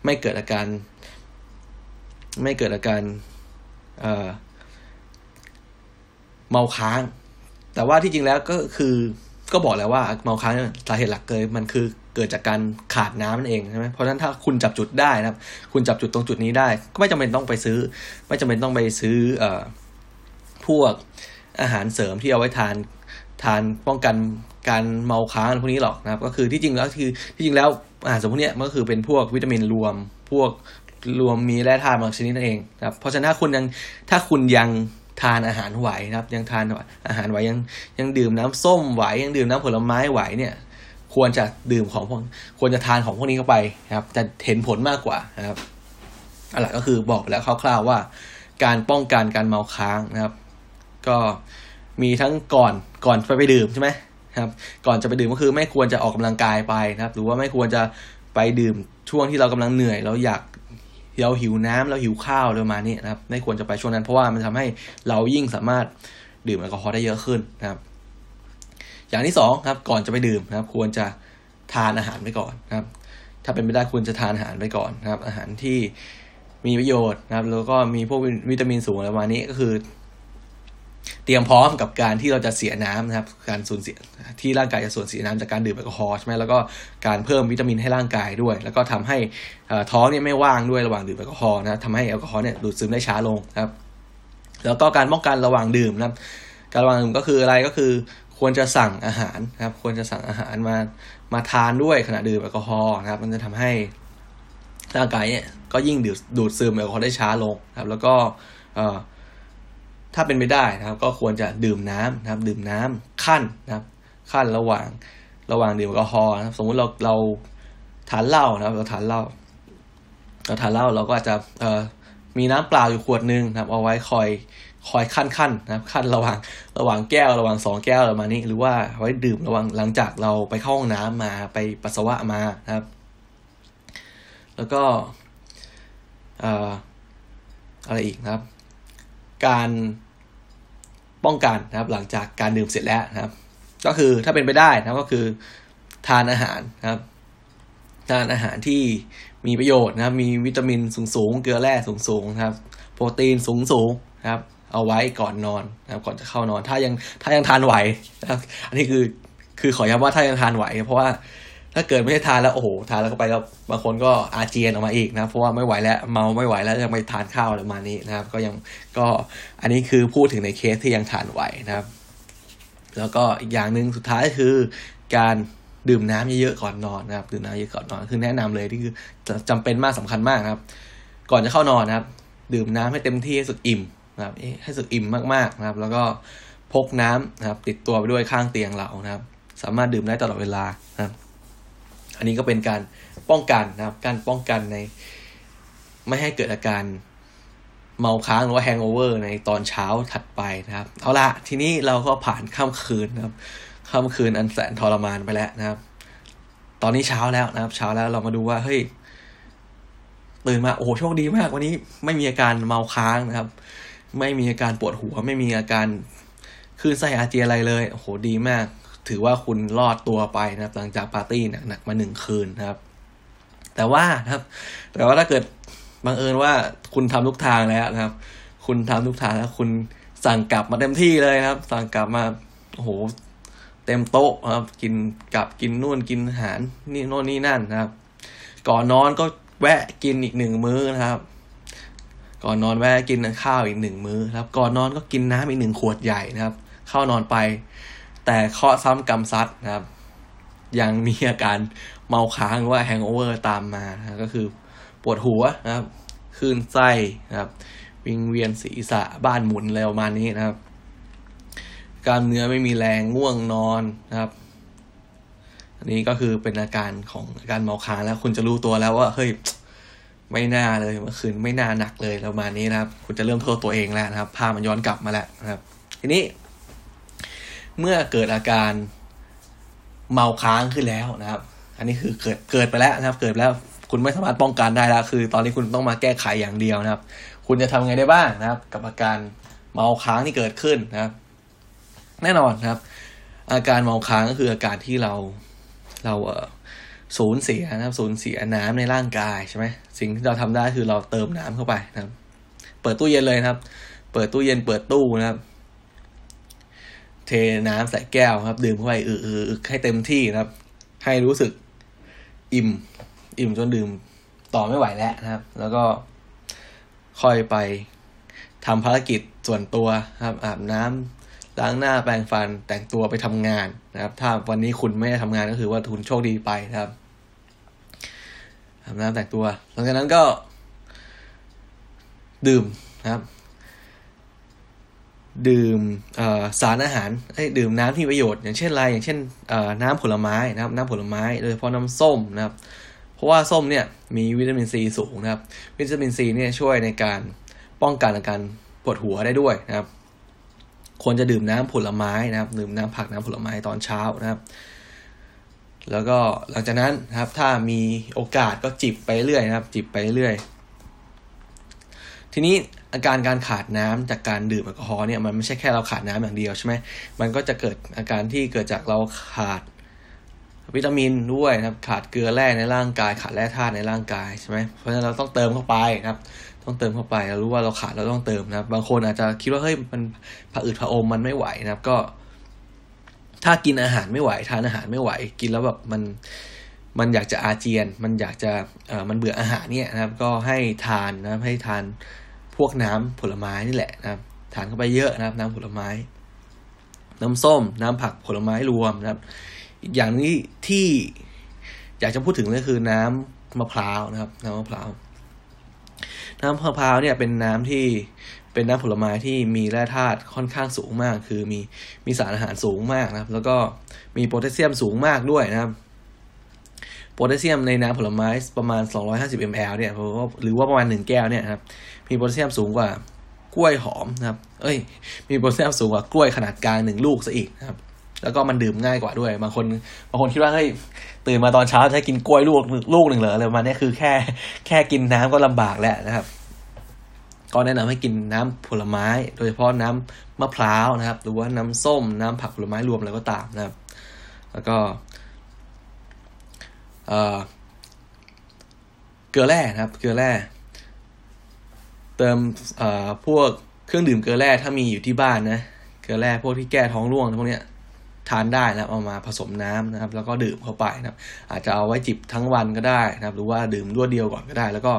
ไม่เกิดอาการ ไม่เกิดอาการเเมาค้าง แต่ว่าที่จริงแล้วก็คือก็บอกแล้วว่าเมาค้างสาเหตุหลักเลยมันคือ เกิดจากการขาดน้ำนั่นเองใช่ไหมเพราะฉะนั้นถ้าคุณจับจุดได้นะครับคุณจับจุดตรงจุดนี้ได้ ก็ไม่จำเป็นต้องไปซื้อ ไม่จำเป็นต้องไปซื้อเอ่อพวกอาหารเสริมที่เอาไว้ทานทานป้องกันการเมาค้างพวกนี้หรอกนะครับ ก็คือที่จริงแล้วคือที่จริงแล้วอาหารเสริมพวกนี้มันก็คือเป็นพวกวิตามินรวม พวกรวมมีแร่ธาตุบางชนิดนั่นเองนะครับเพราะฉะนั้นถ้าคุณยังถ้าคุณยังทานอาหารไหวนะครับ ยังทานอาหารไหวยังยังดื่มน้ำส้มไหวยังดื่มน้ำผลไม้ไหวเนี่ย ควรจะดื่มของพวกควรจะทานของพวกนี้เข้าไปนะครับ จะเห็นผลมากกว่านะครับอะไรก็คือบอกแล้วคร่าวๆว่า การป้องกันการเมาค้างนะครับ ก็มีทั้งก่อนก่อนไปไปดื่มใช่ไหมครับ ก่อนจะไปดื่มก็คือไม่ควรจะออกกำลังกายไปนะครับ หรือว่าไม่ควรจะไปดื่มช่วงที่เรากำลังเหนื่อยเราอยากเราหิวน้ำเราหิวข้าวประมาณนี้นะครับ ไม่ควรจะไปช่วงนั้นเพราะว่ามันทำให้เรายิ่งสามารถดื่มแอลกอฮอล์ได้เยอะขึ้นนะครับ อย่างที่สองครับก่อนจะไปดื่มนะครับ ควรจะทานอาหารไปก่อนนะครับ ถ้าเป็นไม่ได้ควรจะทานอาหารไปก่อนนะครับ อาหารที่มีประโยชน์นะครับ แล้วก็มีพวกวิตามินสูงอะไรประมาณนี้ก็คือ เตรียมพร้อมกับการที่เราจะเสียน้ำนะครับ การสูญเสียที่ร่างกายจะสูญเสียน้ำจากการดื่มแอลกอฮอล์ใช่ไหมแล้วก็การเพิ่มวิตามินให้ร่างกายด้วย แล้วก็ทำให้ท้องเนี่ยไม่ว่างด้วยระหว่างดื่มแอลกอฮอล์นะทำให้แอลกอฮอล์เนี่ยดูดซึมได้ช้าลงครับ แล้วก็การป้องกันระหว่างดื่มนะครับการระหว่างดื่มก็คืออะไรก็คือ ควรจะสั่งอาหารนะครับ ควรจะสั่งอาหารมามาทานด้วยขณะดื่มแอลกอฮอล์นะครับ มันจะทำให้ร่างกายเนี่ยก็ยิ่งดูดดูดซึมแอลกอฮอล์ได้ช้าลงครับ แล้วก็ถ้าเป็นไปได้นะครับ ก็ควรจะดื่มน้ำนะครับ ดื่มน้ำขั้นนะครับ ขั้นระหว่างระหว่างดื่มแอลกอฮอล์นะครับ สมมุติเราเราทานเหล้านะครับ เราทานเหล้าเราทานเหล้าเราก็อาจจะมีน้ำเปล่าอยู่ขวดหนึ่งนะครับ เอาไว้คอย คอยขั้นขั้นนะครับขั้นระหว่างระหว่างแก้วระหว่างสองแก้วประมาณนี้ หรือว่าไว้ดื่มระหว่างหลังจากเราไปเข้าห้องน้ำมาไปปัสสาวะมานะครับ แล้วก็อะไรอีกนะครับ การป้องกันนะครับ หลังจากการดื่มเสร็จแล้วนะครับ ก็คือถ้าเป็นไปได้นะก็คือทานอาหารนะครับ ทานอาหารที่มีประโยชน์นะครับ มีวิตามินสูงๆเกลือแร่สูงๆนะครับ โปรตีนสูงๆนะครับ เอาไว้ก่อนนอนนะครับก่อนจะเข้านอน ถ้ายังถ้ายังทานไหวนะครับ อันนี้คือคือขอย้ำว่าถ้ายังทานไหว เพราะว่าถ้าเกิดไม่ได้ทานแล้วโอ้โหทานแล้วก็ไปแล้วบางคนก็อาเจียนออกมาอีกนะเพราะว่าไม่ไหวแล้วเมาไม่ไหวแล้วยังไปทานข้าวอะไรมานี้นะครับ ก็ยังก็อันนี้คือพูดถึงในเคสที่ยังทานไหวนะครับ แล้วก็อีกอย่างหนึ่งสุดท้ายคือการดื่มน้ำเยอะๆก่อนนอนนะครับดื่มน้ำเยอะก่อนนอนคือแนะนำเลยที่คือจำเป็นมากสำคัญมากนะครับ ก่อนจะเข้านอนนะครับ ดื่มน้ำให้เต็มที่ให้สุดอิ่ม นะครับให้สุดอิ่มมากๆนะครับ แล้วก็พกน้ำนะครับ ติดตัวไปด้วยข้างเตียงเรานะครับ สามารถดื่มได้ตลอดเวลานะครับ อันนี้ก็เป็นการป้องกันนะครับ การป้องกันในไม่ให้เกิดอาการเมาค้างหรือว่าแฮงโอเวอร์ในตอนเช้าถัดไปนะครับ เอาละทีนี้เราก็ผ่านค่ำคืนนะครับค่ำคืนอันแสนทรมานไปแล้วนะครับ ตอนนี้เช้าแล้วนะครับ เช้าแล้วเรามาดูว่าเฮ้ยตื่นมาโอ้โหโชคดีมากวันนี้ไม่มีอาการเมาค้างนะครับ ไม่มีอาการปวดหัว ไม่มีอาการคลื่นไส้อาเจียอะไรเลยโอ้โหดีมาก ถือว่าคุณรอดตัวไปนะครับ หลังจากปาร์ตี้หนักๆมาหนึ่งคืนนะครับ แต่ว่านะครับ แต่ว่าถ้าเกิดบังเอิญว่าคุณทำทุกทางแล้วนะครับ คุณทำทุกทางแล้วคุณสั่งกลับมาเต็มที่เลยนะครับ สั่งกลับมาโอ้โหเต็มโต๊ะนะครับ กินกลับกินนู่นกินอาหารนี่โน่นนี่นั่นนะครับ ก่อนนอนก็แวะกินอีกหนึ่งมื้อนะครับ ก่อนนอนแวะกินข้าวอีกหนึ่งมื้อครับ ก่อนนอนก็กินน้ำอีกหนึ่งขวดใหญ่นะครับ เข้านอนไป แต่เคาะซ้ำกำซัดนะครับ ยังมีอาการเมาค้างว่าแฮงโอเวอร์ตามมานะก็คือปวดหัวนะครับคลื่นไส้นะครับ วิงเวียนศีรษะบ้านหมุนอะไรประมาณนี้นะครับกล้ามเนื้อไม่มีแรงง่วงนอนนะครับ อันนี้ก็คือเป็นอาการของอาการเมาค้างแล้วคุณจะรู้ตัวแล้วว่าเฮ้ย ไม่น่าเลยเมื่อคืนไม่น่าหนักเลยประมาณนี้นะครับ คุณจะเริ่มโทษตัวเองแล้วนะครับภามันย้อนกลับมาแล้วนะครับ ทีนี้ เมื่อเกิดอาการเมาค้างขึ้นแล้วนะครับ อันนี้คือเกิดเกิดไปแล้วนะครับ เกิดแล้วคุณไม่สามารถป้องกันได้แล้วคือ ตอนนี้คุณต้องมาแก้ไขอย่างเดียวนะครับ คุณจะทำไงได้บ้างนะครับ กับอาการเมาค้างที่เกิดขึ้นนะครับ แน่นอนนะครับ อาการเมาค้างก็คืออาการที่เราเราเอ่อ สูญเสียนะครับสูญเสียน้ำในร่างกายใช่ไหมสิ่งที่เราทำได้คือเราเติมน้ำเข้าไปนะครับ เปิดตู้เย็นเลยนะครับ เปิดตู้เย็นเปิดตู้นะครับ เทน้ำใส่แก้วครับ ดื่มเข้าไปอือๆให้เต็มที่นะครับ ให้รู้สึกอิ่ม อิ่มจนดื่มต่อไม่ไหวแล้วนะครับ แล้วก็ค่อยไปทำภารกิจส่วนตัวครับ อาบน้ำ ล้างหน้าแปรงฟันแต่งตัวไปทำงานนะครับ ถ้าวันนี้คุณไม่ได้ทำงานก็คือว่าคุณโชคดีไปนะครับอาบน้ำแต่งตัว หลังจากนั้นก็ ดื่มนะครับ ดื่มสารอาหารดื่มน้ำที่ประโยชน์ อย่างเช่นอะไรอย่างเช่นน้ำผลไม้นะครับ น้ำผลไม้โดยเฉพาะน้ำส้มนะครับ เพราะว่าส้มเนี่ยมีวิตามินซีสูงนะครับ วิตามินซีเนี่ยช่วยในการป้องกันอาการปวดหัวได้ด้วยนะครับ ควรจะดื่มน้ำผลไม้นะครับ ดื่มน้ำผักน้ำผลไม้ตอนเช้านะครับ แล้วก็หลังจากนั้นนะครับ ถ้ามีโอกาสก็จิบไปเรื่อยนะครับ จิบไปเรื่อย ทีนี้อาการการขาดน้ำจากการดื่มแอลกอฮอล์เนี่ยมันไม่ใช่แค่เราขาดน้ำอย่างเดียวใช่ไหมมันก็จะเกิดอาการที่เกิดจากเราขาดวิตามินด้วยนะครับ ขาดเกลือแร่ในร่างกาย ขาดแร่ธาตุในร่างกายใช่ไหมเพราะฉะนั้นเราต้องเติมเข้าไปนะครับ ต้องเติมเข้าไปเรารู้ว่าเราขาดเราต้องเติมนะครับบางคนอาจจะคิดว่าเฮ้ยมันผะอืดผะอมมันไม่ไหวนะครับ ก็ ถ้ากินอาหารไม่ไหว ทานอาหารไม่ไหว กินแล้วแบบมันมันอยากจะอาเจียน มันอยากจะเอ่อมันเบื่ออาหารเนี่ยนะครับ ก็ให้ทานนะครับ ให้ทานพวกน้ำผลไม้นี่แหละนะครับ ทานเข้าไปเยอะนะครับ น้ำผลไม้ น้ำส้ม น้ำผักผลไม้รวมนะครับ อีกอย่างนี้ที่อยากจะพูดถึงก็คือน้ำมะพร้าวนะครับ น้ำมะพร้าว น้ำมะพร้าวเนี่ยเป็นน้ำที่เป็นน้ำผลไม้ที่มีแร่ธาตุค่อนข้างสูงมาก คือมีมีสารอาหารสูงมากนะครับ แล้วก็มีโพแทสเซียมสูงมากด้วยนะครับโพแทสเซียมในน้ำผลไม้ประมาณ 250 ml เนี่ยหรือว่าประมาณ 1 แก้วเนี่ยครับ มีโพแทสเซียมสูงกว่ากล้วยหอมนะครับ เอ้ย มีโพแทสเซียมสูงกว่ากล้วยขนาดกลางหนึ่งลูกซะอีกนะครับ แล้วก็มันดื่มง่ายกว่าด้วย บางคนบางคนคิดว่าเฮ้ย ตื่นมาตอนเช้าจะกินกล้วยลูกลูกหนึ่งเหรออะไรประมาณนี้คือแค่แค่กินน้ำก็ลำบากแล้วนะครับ ก็แนะนำให้กินน้ำผลไม้ โดยเฉพาะน้ำมะพร้าวนะครับ หรือว่าน้ำส้ม น้ำผักผลไม้รวมอะไรก็ตามนะครับ แล้วก็เกลือแร่นะครับ เกลือแร่ เติมพวกเครื่องดื่มเกลือแร่ถ้ามีอยู่ที่บ้านนะ เกลือแร่พวกที่แก้ท้องร่วงพวกเนี้ย ทานได้นะเอามาผสมน้ำนะครับ แล้วก็ดื่มเข้าไปนะครับ อาจจะเอาไว้จิบทั้งวันก็ได้นะครับ หรือว่าดื่มรวดเดียวก่อนก็ได้ แล้วก็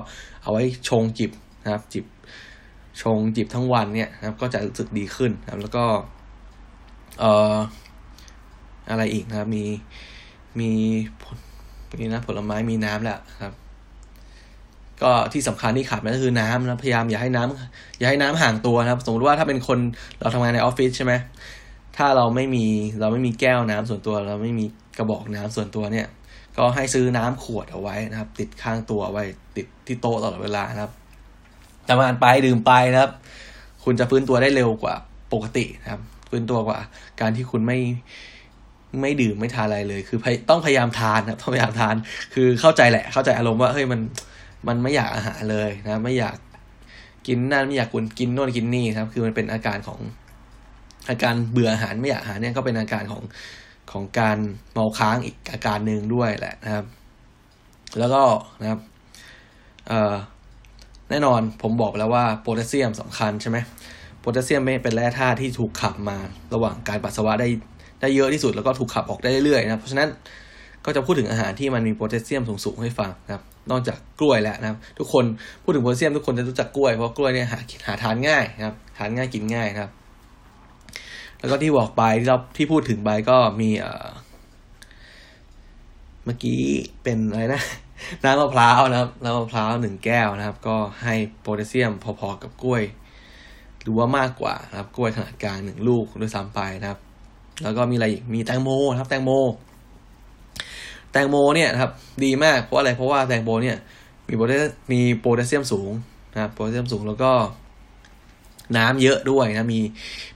เอาไว้ชงจิบนะครับ จิบชงจิบทั้งวันเนี่ยนะครับ ก็จะรู้สึกดีขึ้นนะครับ แล้วก็เอ่ออะไรอีกนะครับ มีมีมีนะผลไม้มีน้ำแหละครับ ก็ที่สำคัญที่ขาดไม่ก็คือน้ำนะพยายามอย่าให้น้ำอย่าให้น้ำห่างตัวนะครับ สมมติว่าถ้าเป็นคนเราทำงานในออฟฟิศใช่ไหม ถ้าเราไม่มีเราไม่มีแก้วน้ำส่วนตัว เราไม่มีกระบอกน้ำส่วนตัวเนี่ย ก็ให้ซื้อน้ำขวดเอาไว้นะครับ ติดข้างตัวไว้ติดที่โต๊ะตลอดเวลานะครับทำงานไปดื่มไปนะครับ คุณจะฟื้นตัวได้เร็วกว่าปกตินะครับ ฟื้นตัวกว่า การที่คุณไม่ไม่ดื่มไม่ทานอะไรเลย คือต้องพยายามทานนะต้องพยายามทาน คือเข้าใจแหละ เข้าใจอารมณ์ว่าเฮ้ยมันมันไม่อยากอาหารเลยนะ ไม่อยากกินนั่นไม่อยากกินกินโน่นกินนี่ครับ คือมันเป็นอาการของ อาการเบื่ออาหารไม่อยากอาหารเนี่ยก็เป็นอาการของของการเมาค้างอีกอาการหนึ่งด้วยแหละนะครับ แล้วก็นะครับแน่นอนผมบอกแล้วว่าโพแทสเซียมสำคัญใช่ไหมโพแทสเซียมเป็นแร่ธาตุที่ถูกขับมาระหว่างการปัสสาวะได้ได้เยอะที่สุดแล้วก็ถูกขับออกได้เรื่อยๆนะเพราะฉะนั้นก็จะพูดถึงอาหารที่มันมีโพแทสเซียมสูงๆให้ฟังนะครับ นอกจากกล้วยแล้วนะครับ ทุกคนพูดถึงโพแทสเซียมทุกคนจะรู้จักกล้วยเพราะกล้วยเนี่ยหาหาทานง่ายนะครับ ทานง่ายกินง่ายนะครับ แล้วก็ที่บอกไปที่เราที่พูดถึงไปก็มีเอ่อเมื่อกี้เป็นอะไรนะน้ำมะพร้าวนะครับน้ำมะพร้าวหนึ่งแก้วนะครับ ก็ให้โพแทสเซียมพอๆกับกล้วย หรือว่ามากกว่านะครับ กล้วยขนาดกลางหนึ่งลูกด้วยซ้ำไปนะครับ แล้วก็มีอะไรอีกมีแตงโมนะครับแตงโม แตงโมเนี่ยนะครับ ดีมากเพราะอะไรเพราะว่าแตงโมเนี่ย มีโพแทสมีโพแทสเซียมสูงนะครับโพแทสเซียมสูงแล้วก็น้ำเยอะด้วยนะมี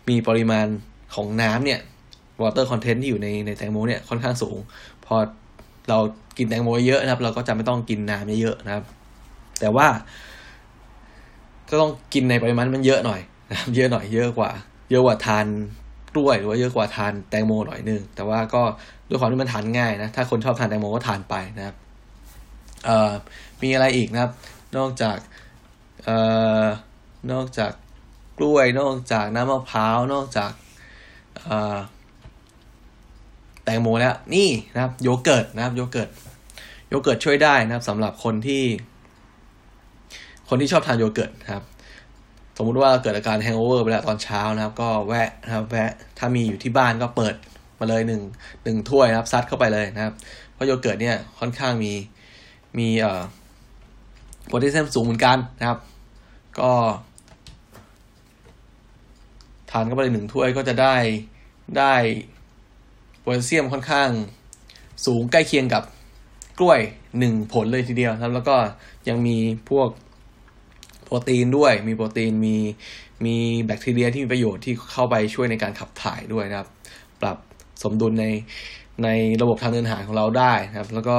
มีปริมาณ ของน้ำเนี่ย water content ที่อยู่ในในแตงโมเนี่ยค่อนข้างสูง พอเรากินแตงโมเยอะนะครับ เราก็จะไม่ต้องกินน้ำเยอะๆนะครับ แต่ว่า ก็ต้องกินในปริมาณมันเยอะหน่อยนะครับเยอะหน่อยเยอะกว่า เยอะกว่าทานกล้วยหรือว่าเยอะกว่าทานแตงโมหน่อยนึงแต่ว่าก็ด้วยความที่มันทานง่ายนะ ถ้าคนชอบทานแตงโมก็ทานไปนะครับเอ่อมีอะไรอีกนะครับ นอกจากเอ่อนอกจากกล้วย นอกจากน้ำมะพร้าว นอกจาก แตงโมแล้วนี่นะครับโยเกิร์ตนะครับโยเกิร์ตโยเกิร์ตช่วยได้นะครับสำหรับคนที่ คนที่ชอบทานโยเกิร์ตครับ สมมุติว่าเกิดอาการ hangover ไปแล้วตอนเช้านะครับ ก็แวะนะครับ แวะถ้ามีอยู่ที่บ้านก็เปิดมาเลยหนึ่งหนึ่งถ้วยนะครับซัดเข้าไปเลยนะครับ เพราะโยเกิร์ตเนี่ยค่อนข้างมีมีเอ่อโพแทสเซียมสูงเหมือนกันนะครับ ก็ ทานเข้าไปหนึ่งถ้วยก็จะได้ได้โพแทสเซียมค่อนข้างสูงใกล้เคียงกับกล้วยหนึ่งผลเลยทีเดียวครับแล้วก็ยังมีพวกโปรตีนด้วย มีโปรตีนมีมีแบคทีเรียที่มีประโยชน์ที่เข้าไปช่วยในการขับถ่ายด้วยนะครับ ปรับสมดุลในในระบบทางเดินอาหารของเราได้นะครับ แล้วก็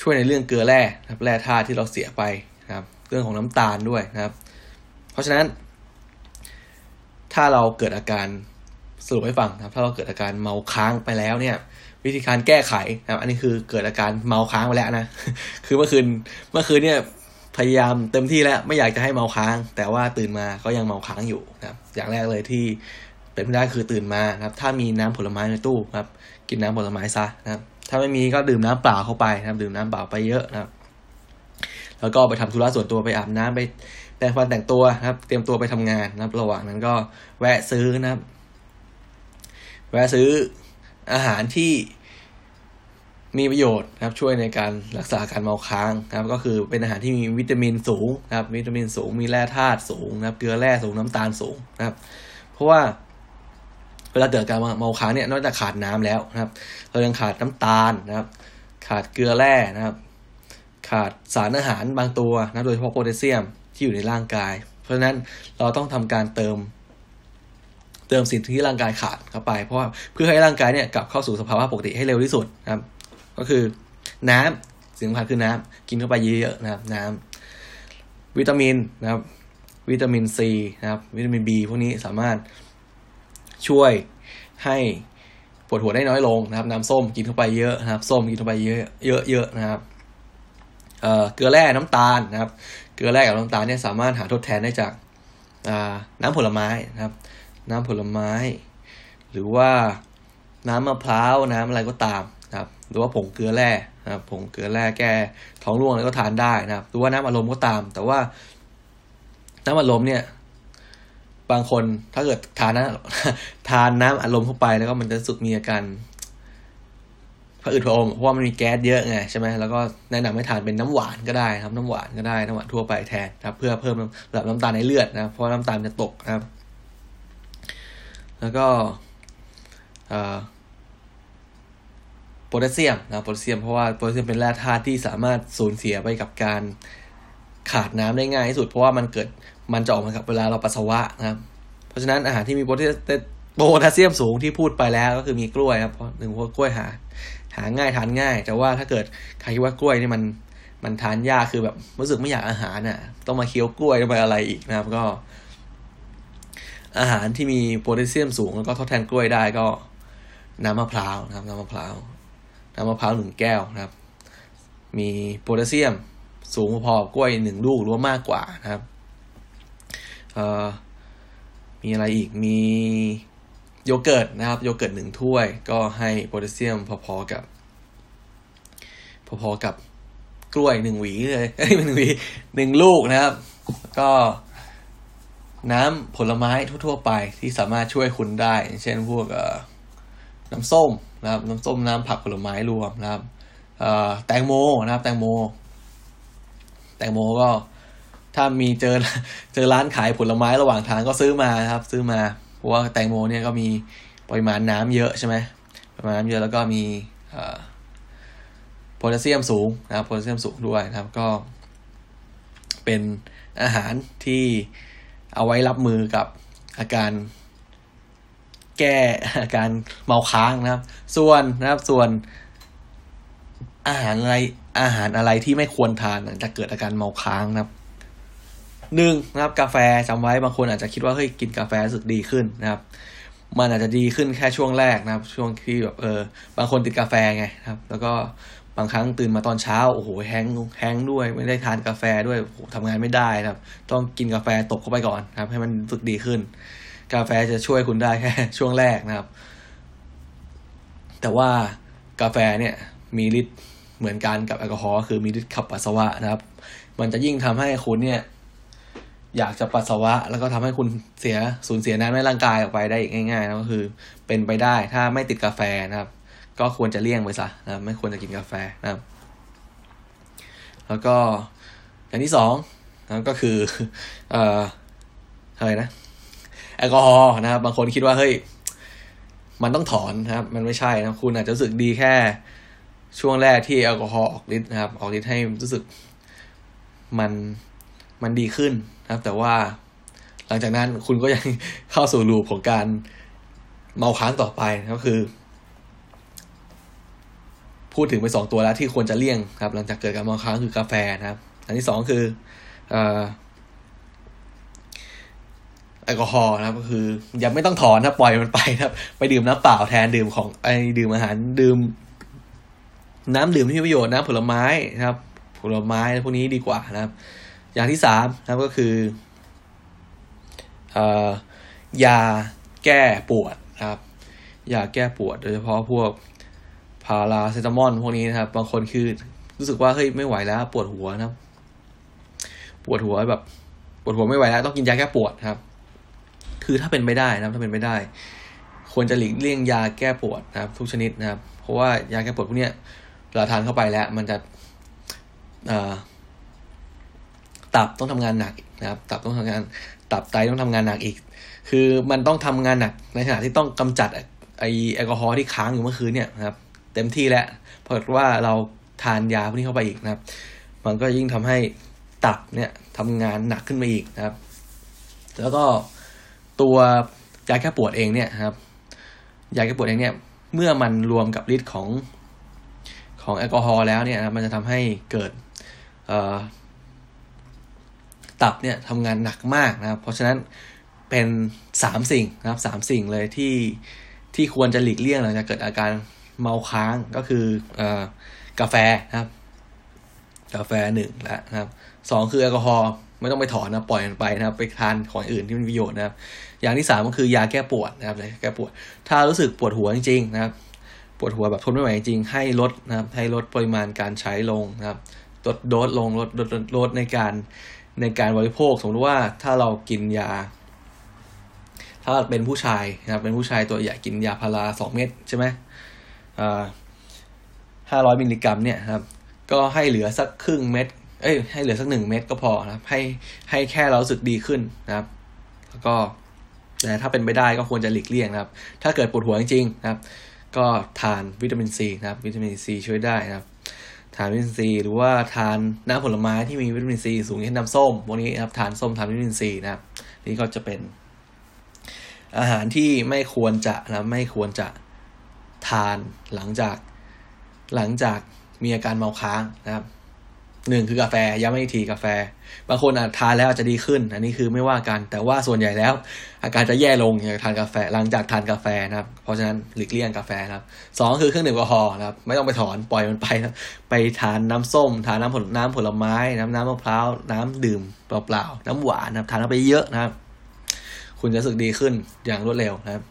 ช่วยในเรื่องเกลือแร่ครับแร่ธาตุที่เราเสียไปนะครับ เรื่องของน้ำตาลด้วยนะครับ เพราะฉะนั้น ถ้าเราเกิดอาการสรุปให้ฟังนะครับ ถ้าเราเกิดอาการเมาค้างไปแล้วเนี่ย วิธีการแก้ไขนะครับ อันนี้คือเกิดอาการเมาค้างไปแล้วนะ คือเมื่อคืนเมื่อคืนเนี่ยพยายามเต็มที่แล้วไม่อยากจะให้เมาค้าง แต่ว่าตื่นมาก็ยังเมาค้างอยู่นะครับ อย่างแรกเลยที่เป็นไปได้คือตื่นมานะครับ ถ้ามีน้ำผลไม้ในตู้ครับ กินน้ำผลไม้ซะนะครับ ถ้าไม่มีก็ดื่มน้ำเปล่าเข้าไปนะครับ ดื่มน้ำเปล่าไปเยอะนะครับ แล้วก็ไปทำธุระส่วนตัวไปอาบน้ำไป แปรงฟันแต่งตัวนะครับ เตรียมตัวไปทำงานนะครับ ระหว่างนั้นก็แวะซื้อนะครับ แวะซื้ออาหารที่มีประโยชน์นะครับ ช่วยในการรักษาการเมาค้างนะครับ ก็คือเป็นอาหารที่มีวิตามินสูงนะครับ วิตามินสูง มีแร่ธาตุสูงนะครับ เกลือแร่สูงน้ำตาลสูงนะครับ เพราะว่าเวลาเกิดการเมาค้างเนี่ยนอกจากขาดน้ำแล้วนะครับ เรายังขาดน้ำตาลนะครับ ขาดเกลือแร่นะครับ ขาดสารอาหารบางตัวนะโดยเฉพาะโพแทสเซียม ที่อยู่ในร่างกาย เพราะฉะนั้นเราต้องทำการเติม เติมสิ่งที่ร่างกายขาดเข้าไป เพราะว่าเพื่อให้ร่างกายเนี่ยกลับเข้าสู่สภาวะปกติให้เร็วที่สุดนะครับ ก็คือน้ำสิ่งสำคัญคือน้ำกินเข้าไปเยอะๆนะครับ น้ำวิตามินนะครับ วิตามินซีนะครับ วิตามินบีพวกนี้สามารถช่วยให้ปวดหัวได้น้อยลงนะครับ น้ำส้มกินเข้าไปเยอะนะครับ ส้มกินเข้าไปเยอะเยอะๆนะครับเอ่อเกลือแร่น้ำตาลนะครับ เกลือแร่กับน้ำตาลเนี่ยสามารถหาทดแทนได้จากน้ำผลไม้นะครับ น้ำผลไม้ หรือว่าน้ำมะพร้าวน้ำอะไรก็ตามนะครับ หรือว่าผงเกลือแร่นะครับผงเกลือแร่แก้ท้องร่วงอะไรก็ทานได้นะครับ หรือว่าน้ำอารมณ์ก็ตาม แต่ว่าน้ำอารมณ์เนี่ยบางคนถ้าเกิดทานนะทานน้ำอารมณ์เข้าไปแล้วก็มันจะสึกมีอาการ ผะอืดผะอมเพราะว่ามันมีแก๊สเยอะไงใช่ไหมแล้วก็แนะนำให้ทานเป็นน้ำหวานก็ได้ครับน้ำหวานก็ได้น้ำหวานทั่วไปแทนนะครับ เพื่อเพิ่มระดับน้ำตาลในเลือดนะเพราะน้ำตาลจะตกนะครับ แล้วก็โพแทสเซียมนะโพแทสเซียมเพราะว่าโพแทสเซียมเป็นแร่ธาตุที่สามารถสูญเสียไปกับการขาดน้ำได้ง่ายที่สุด เพราะว่ามันเกิดมันจะออกมากับเวลาเราปัสสาวะนะครับ เพราะฉะนั้นอาหารที่มีโพแทสเซียมสูงที่พูดไปแล้วก็คือมีกล้วยครับเพราะหนึ่งว่ากล้วยหา หาง่ายทานง่าย แต่ว่าถ้าเกิดใครคิดว่ากล้วยนี่มันมันทานยากคือแบบรู้สึกไม่อยากอาหารน่ะ ต้องมาเคี้ยวกล้วยต้องไปอะไรอีกนะครับ ก็ อาหารที่มีโพแทสเซียมสูงแล้วก็ทดแทนกล้วยได้ก็ น้ำมะพร้าวนะครับ น้ำมะพร้าวน้ำมะพร้าวหนึ่งแก้วนะครับ มีโพแทสเซียมสูงพอกล้วยหนึ่งลูกหรือว่ามากกว่านะครับเอ่อมีอะไรอีกมี โยเกิร์ตนะครับโยเกิร์ตหนึ่งถ้วย ก็ให้โพแทสเซียมพอๆกับ พอๆกับกล้วยหนึ่งหวีเลยหนึ่งหวีหนึ่งลูกนะครับ ก็น้ำผลไม้ทั่วๆไปที่สามารถช่วยคุณได้ เช่นพวกน้ำส้มนะครับน้ำส้มน้ำผักผลไม้รวมนะครับแตงโมนะครับ แตงโม แตงโมก็ถ้ามีเจอเจอร้านขายผลไม้ระหว่างทางก็ซื้อมานะครับ ซื้อมา เพราะว่าแตงโมเนี่ยก็มีปริมาณน้ำเยอะใช่ไหมปริมาณน้ำเยอะแล้วก็มีโพแทสเซียมสูงนะครับโพแทสเซียมสูงด้วยนะครับก็ เป็นอาหารที่เอาไว้รับมือกับอาการแก้อาการเมาค้างนะครับ ส่วนนะครับส่วนอาหารอะไรอาหารอะไรที่ไม่ควรทานหลังจากเกิดอาการเมาค้างนะครับ หนึ่งนะครับกาแฟจำไว้บางคนอาจจะคิดว่าเฮ้ยกินกาแฟรู้สึกดีขึ้นนะครับมันอาจจะดีขึ้นแค่ช่วงแรกนะครับ ช่วงที่แบบเออบางคนติดกาแฟไงครับ แล้วก็บางครั้งตื่นมาตอนเช้าโอ้โหแห้งแห้งด้วยไม่ได้ทานกาแฟด้วยทำงานไม่ได้นะครับ ต้องกินกาแฟตกเข้าไปก่อนครับ ให้มันรู้สึกดีขึ้น กาแฟจะช่วยคุณได้แค่ช่วงแรกนะครับ แต่ว่ากาแฟเนี่ยมีฤทธิ์เหมือนกันกับแอลกอฮอล์คือมีฤทธิ์ขับปัสสาวะนะครับ มันจะยิ่งทำให้คุณเนี่ย อยากจะปัสสาวะ แล้วก็ทำให้คุณเสียสูญเสียน้ำในร่างกายออกไปได้ง่ายๆนะก็คือเป็นไปได้ถ้าไม่ติดกาแฟนะครับ ก็ควรจะเลี่ยงไปซะนะไม่ควรจะกินกาแฟนะครับ แล้วก็อย่างที่สองนะก็คือเอ่ออะไรนะแอลกอฮอล์นะครับ บางคนคิดว่าเฮ้ยมันต้องถอนนะครับ มันไม่ใช่นะคุณอาจจะรู้สึกดีแค่ช่วงแรกที่แอลกอฮอล์ออกฤทธิ์นะครับ ออกฤทธิ์ให้รู้สึกมันมันดีขึ้น นะครับ แต่ว่าหลังจากนั้นคุณก็ยังเข้าสู่ลูปของการเมาค้างต่อไปก็คือ พูดถึงไปสองตัวแล้วที่ควรจะเลี่ยงครับ หลังจากเกิดการเมองค้างคือกาแฟนะครับ อันที่สองคือแอลกอฮอล์นะครับก็คือ อย่าไม่ต้องถอนนะปล่อยมันไปครับ ไปดื่มน้ำเปล่าแทนดื่มของไอ้ดื่มอาหารดื่ม น้ำดื่มที่มีประโยชน์น้ำผลไม้นะครับ ผลไม้พวกนี้ดีกว่านะครับ อย่างที่สามนะครับก็คืออยาแก้ปวดนะครับยาแก้ปวด โดยเฉพาะพวกพาราเซตามอลพวกนี้นะครับ บางคนคือรู้สึกว่าเฮ้ยไม่ไหวแล้ว ปวดหัวนะครับ ปวดหัวแบบ ปวดหัวไม่ไหวแล้ว ต้องกินยาแก้ปวดครับ คือถ้าเป็นไม่ได้นะครับ ถ้าเป็นไม่ได้ ควรจะหลีกเลี่ยงยาแก้ปวดนะครับ ทุกชนิดนะครับ เพราะว่ายาแก้ปวดพวกนี้เราทานเข้าไปแล้ว มันจะ ตับต้องทำงานหนักนะครับ ตับต้องทำงานตับไตต้องทำงานหนักอีก คือมันต้องทำงานหนักในขณะที่ต้องกำจัดไอแอลกอฮอล์ที่ค้างอยู่เมื่อคืนเนี่ยนะครับ เต็มที่แล้วเพราะว่าเราทานยาพวกนี้เข้าไปอีกนะครับ มันก็ยิ่งทำให้ตับเนี่ยทำงานหนักขึ้นมาอีกนะครับ แล้วก็ตัวยาแก้ปวดเองเนี่ยครับยาแก้ปวดเองเนี่ย เมื่อมันรวมกับฤทธิ์ของของแอลกอฮอล์แล้วเนี่ยนะมันจะทำให้เกิด ตับเนี่ยทำงานหนักมากนะครับ เพราะฉะนั้นเป็นสามสิ่งนะครับสามสิ่งเลยที่ที่ควรจะหลีกเลี่ยงหลังจากเกิดอาการเมาค้างก็คืออกาแฟนะครับ กาแฟหนึ่งแล้วนะครับสองคือแอลกอฮอล์ไม่ต้องไปถอนนะปล่อยมันไปนะครับ ไปทานของอื่นที่มีประโยชน์นะครับ อย่างที่สามก็คือยาแก้ปวดนะครับแก้ปวด ถ้ารู้สึกปวดหัวจริงๆนะครับ ปวดหัวแบบทนไม่ไหวจริงๆให้ลดนะครับ ให้ลดปริมาณการใช้ลงนะครับลดโดสลงลดลดลดในการ ในการบริโภค สมมติว่าถ้าเรากินยา ถ้าเป็นผู้ชายนะครับเป็นผู้ชายตัวใหญ่กินยาพาราสองเม็ดใช่ไหมห้าร้อยมิลลิกรัมเนี่ยครับ ก็ให้เหลือสักครึ่งเม็ดเอ้ยให้เหลือสักหนึ่งเม็ดก็พอนะครับ ให้ให้แค่เราสึกดีขึ้นนะครับ แล้วก็แต่ถ้าเป็นไปได้ก็ควรจะหลีกเลี่ยงนะครับ ถ้าเกิดปวดหัวจริงๆนะครับ ก็ทานวิตามินซีนะครับ วิตามินซีช่วยได้นะครับานวิตามินซีหรือว่าทานน้ำผลไม้ที่มีวิตามินซีสูงเช่นน้ำส้มพวกนี้นะครับทานส้มทานวิตามินซีนะครับนี่ก็จะเป็น อาหารที่ไม่ควรจะนะไม่ควรจะทานหลังจากหลังจากมีอาการเมาค้างนะครับ หนึ่งคือกาแฟย้ำไม่ทีกาแฟ บางคนอาจทานแล้วอาจจะดีขึ้น อันนี้คือไม่ว่ากัน แต่ว่าส่วนใหญ่แล้ว อาการจะแย่ลงอย่างทานกาแฟหลังจากทานกาแฟนะครับ เพราะฉะนั้นหลีกเลี่ยงกาแฟนะครับสองคือเครื่องดื่มแอลกอฮอล์นะครับ ไม่ต้องไปถอนปล่อยมันไปนะไปทานน้ำส้ม ทานน้ำผลน้ำผลไม้ น้ำน้ำมะพร้าวน้ำดื่มเปล่าๆน้ำหวานนะครับทานไปเยอะนะครับ คุณจะรู้สึกดีขึ้นอย่างรวดเร็วนะครับ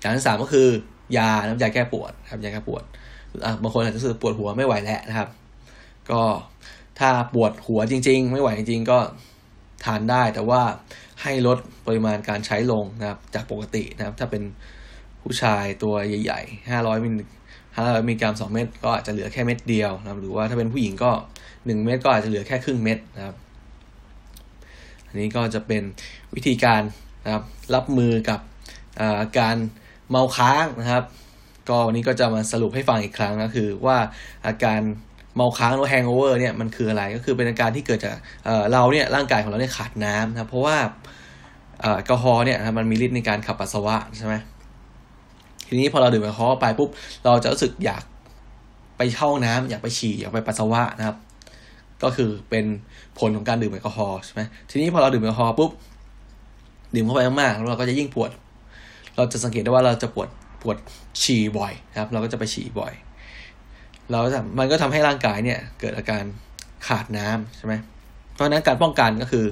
อย่างที่สามก็คือยาน้ำยาแก้ปวดครับยาแก้ปวดบางคนอาจจะรู้สึกปวดหัวไม่ไหวแล้วนะครับ ก็ถ้าปวดหัวจริง ๆ ไม่ไหวจริง ๆ ก็ทานได้แต่ว่าให้ลดปริมาณการใช้ลงนะครับ จากปกตินะครับ ถ้าเป็นผู้ชายตัวใหญ่ๆห้าร้อยมิลห้าร้อยมิลลิกรัมสองเม็ดก็อาจจะเหลือแค่เม็ดเดียวนะครับ หรือว่าถ้าเป็นผู้หญิงก็หนึ่งเม็ดก็อาจจะเหลือแค่ครึ่งเม็ดนะครับ อันนี้ก็จะเป็นวิธีการนะครับ รับมือกับอาการเมาค้างนะครับ ก็วันนี้ก็จะมาสรุปให้ฟังอีกครั้งก็คือว่าอาการ เมาค้างหรือแฮงโอเวอร์เนี่ยมันคืออะไรก็คือเป็นอาการที่เกิดจากเเราเนี่ยร่างกายของเราเนี่ยขาดน้ำนะเพราะว่าแอลกอฮอล์เนี่ยมันมีฤทธิ์ในการขับปัสสาวะใช่ไหมทีนี้พอเราดื่มแอลกอฮอล์ไปปุ๊บเราจะรู้สึกอยากไปเข้าน้ำอยากไปฉี่อยากไปปัสสาวะนะครับ ก็คือเป็นผลของการดื่มแอลกอฮอล์ใช่ไหมทีนี้พอเราดื่มแอลกอฮอล์ปุ๊บดื่มเข้าไปมากๆเราก็จะยิ่งปวด เราจะสังเกตได้ว่าเราจะปวดปวดฉี่บ่อยนะครับ เราก็จะไปฉี่บ่อย เราจะมันก็ทำให้ร่างกายเนี่ยเกิดอาการขาดน้ำใช่ไหมเพราะนั้นการป้องกันก็คือ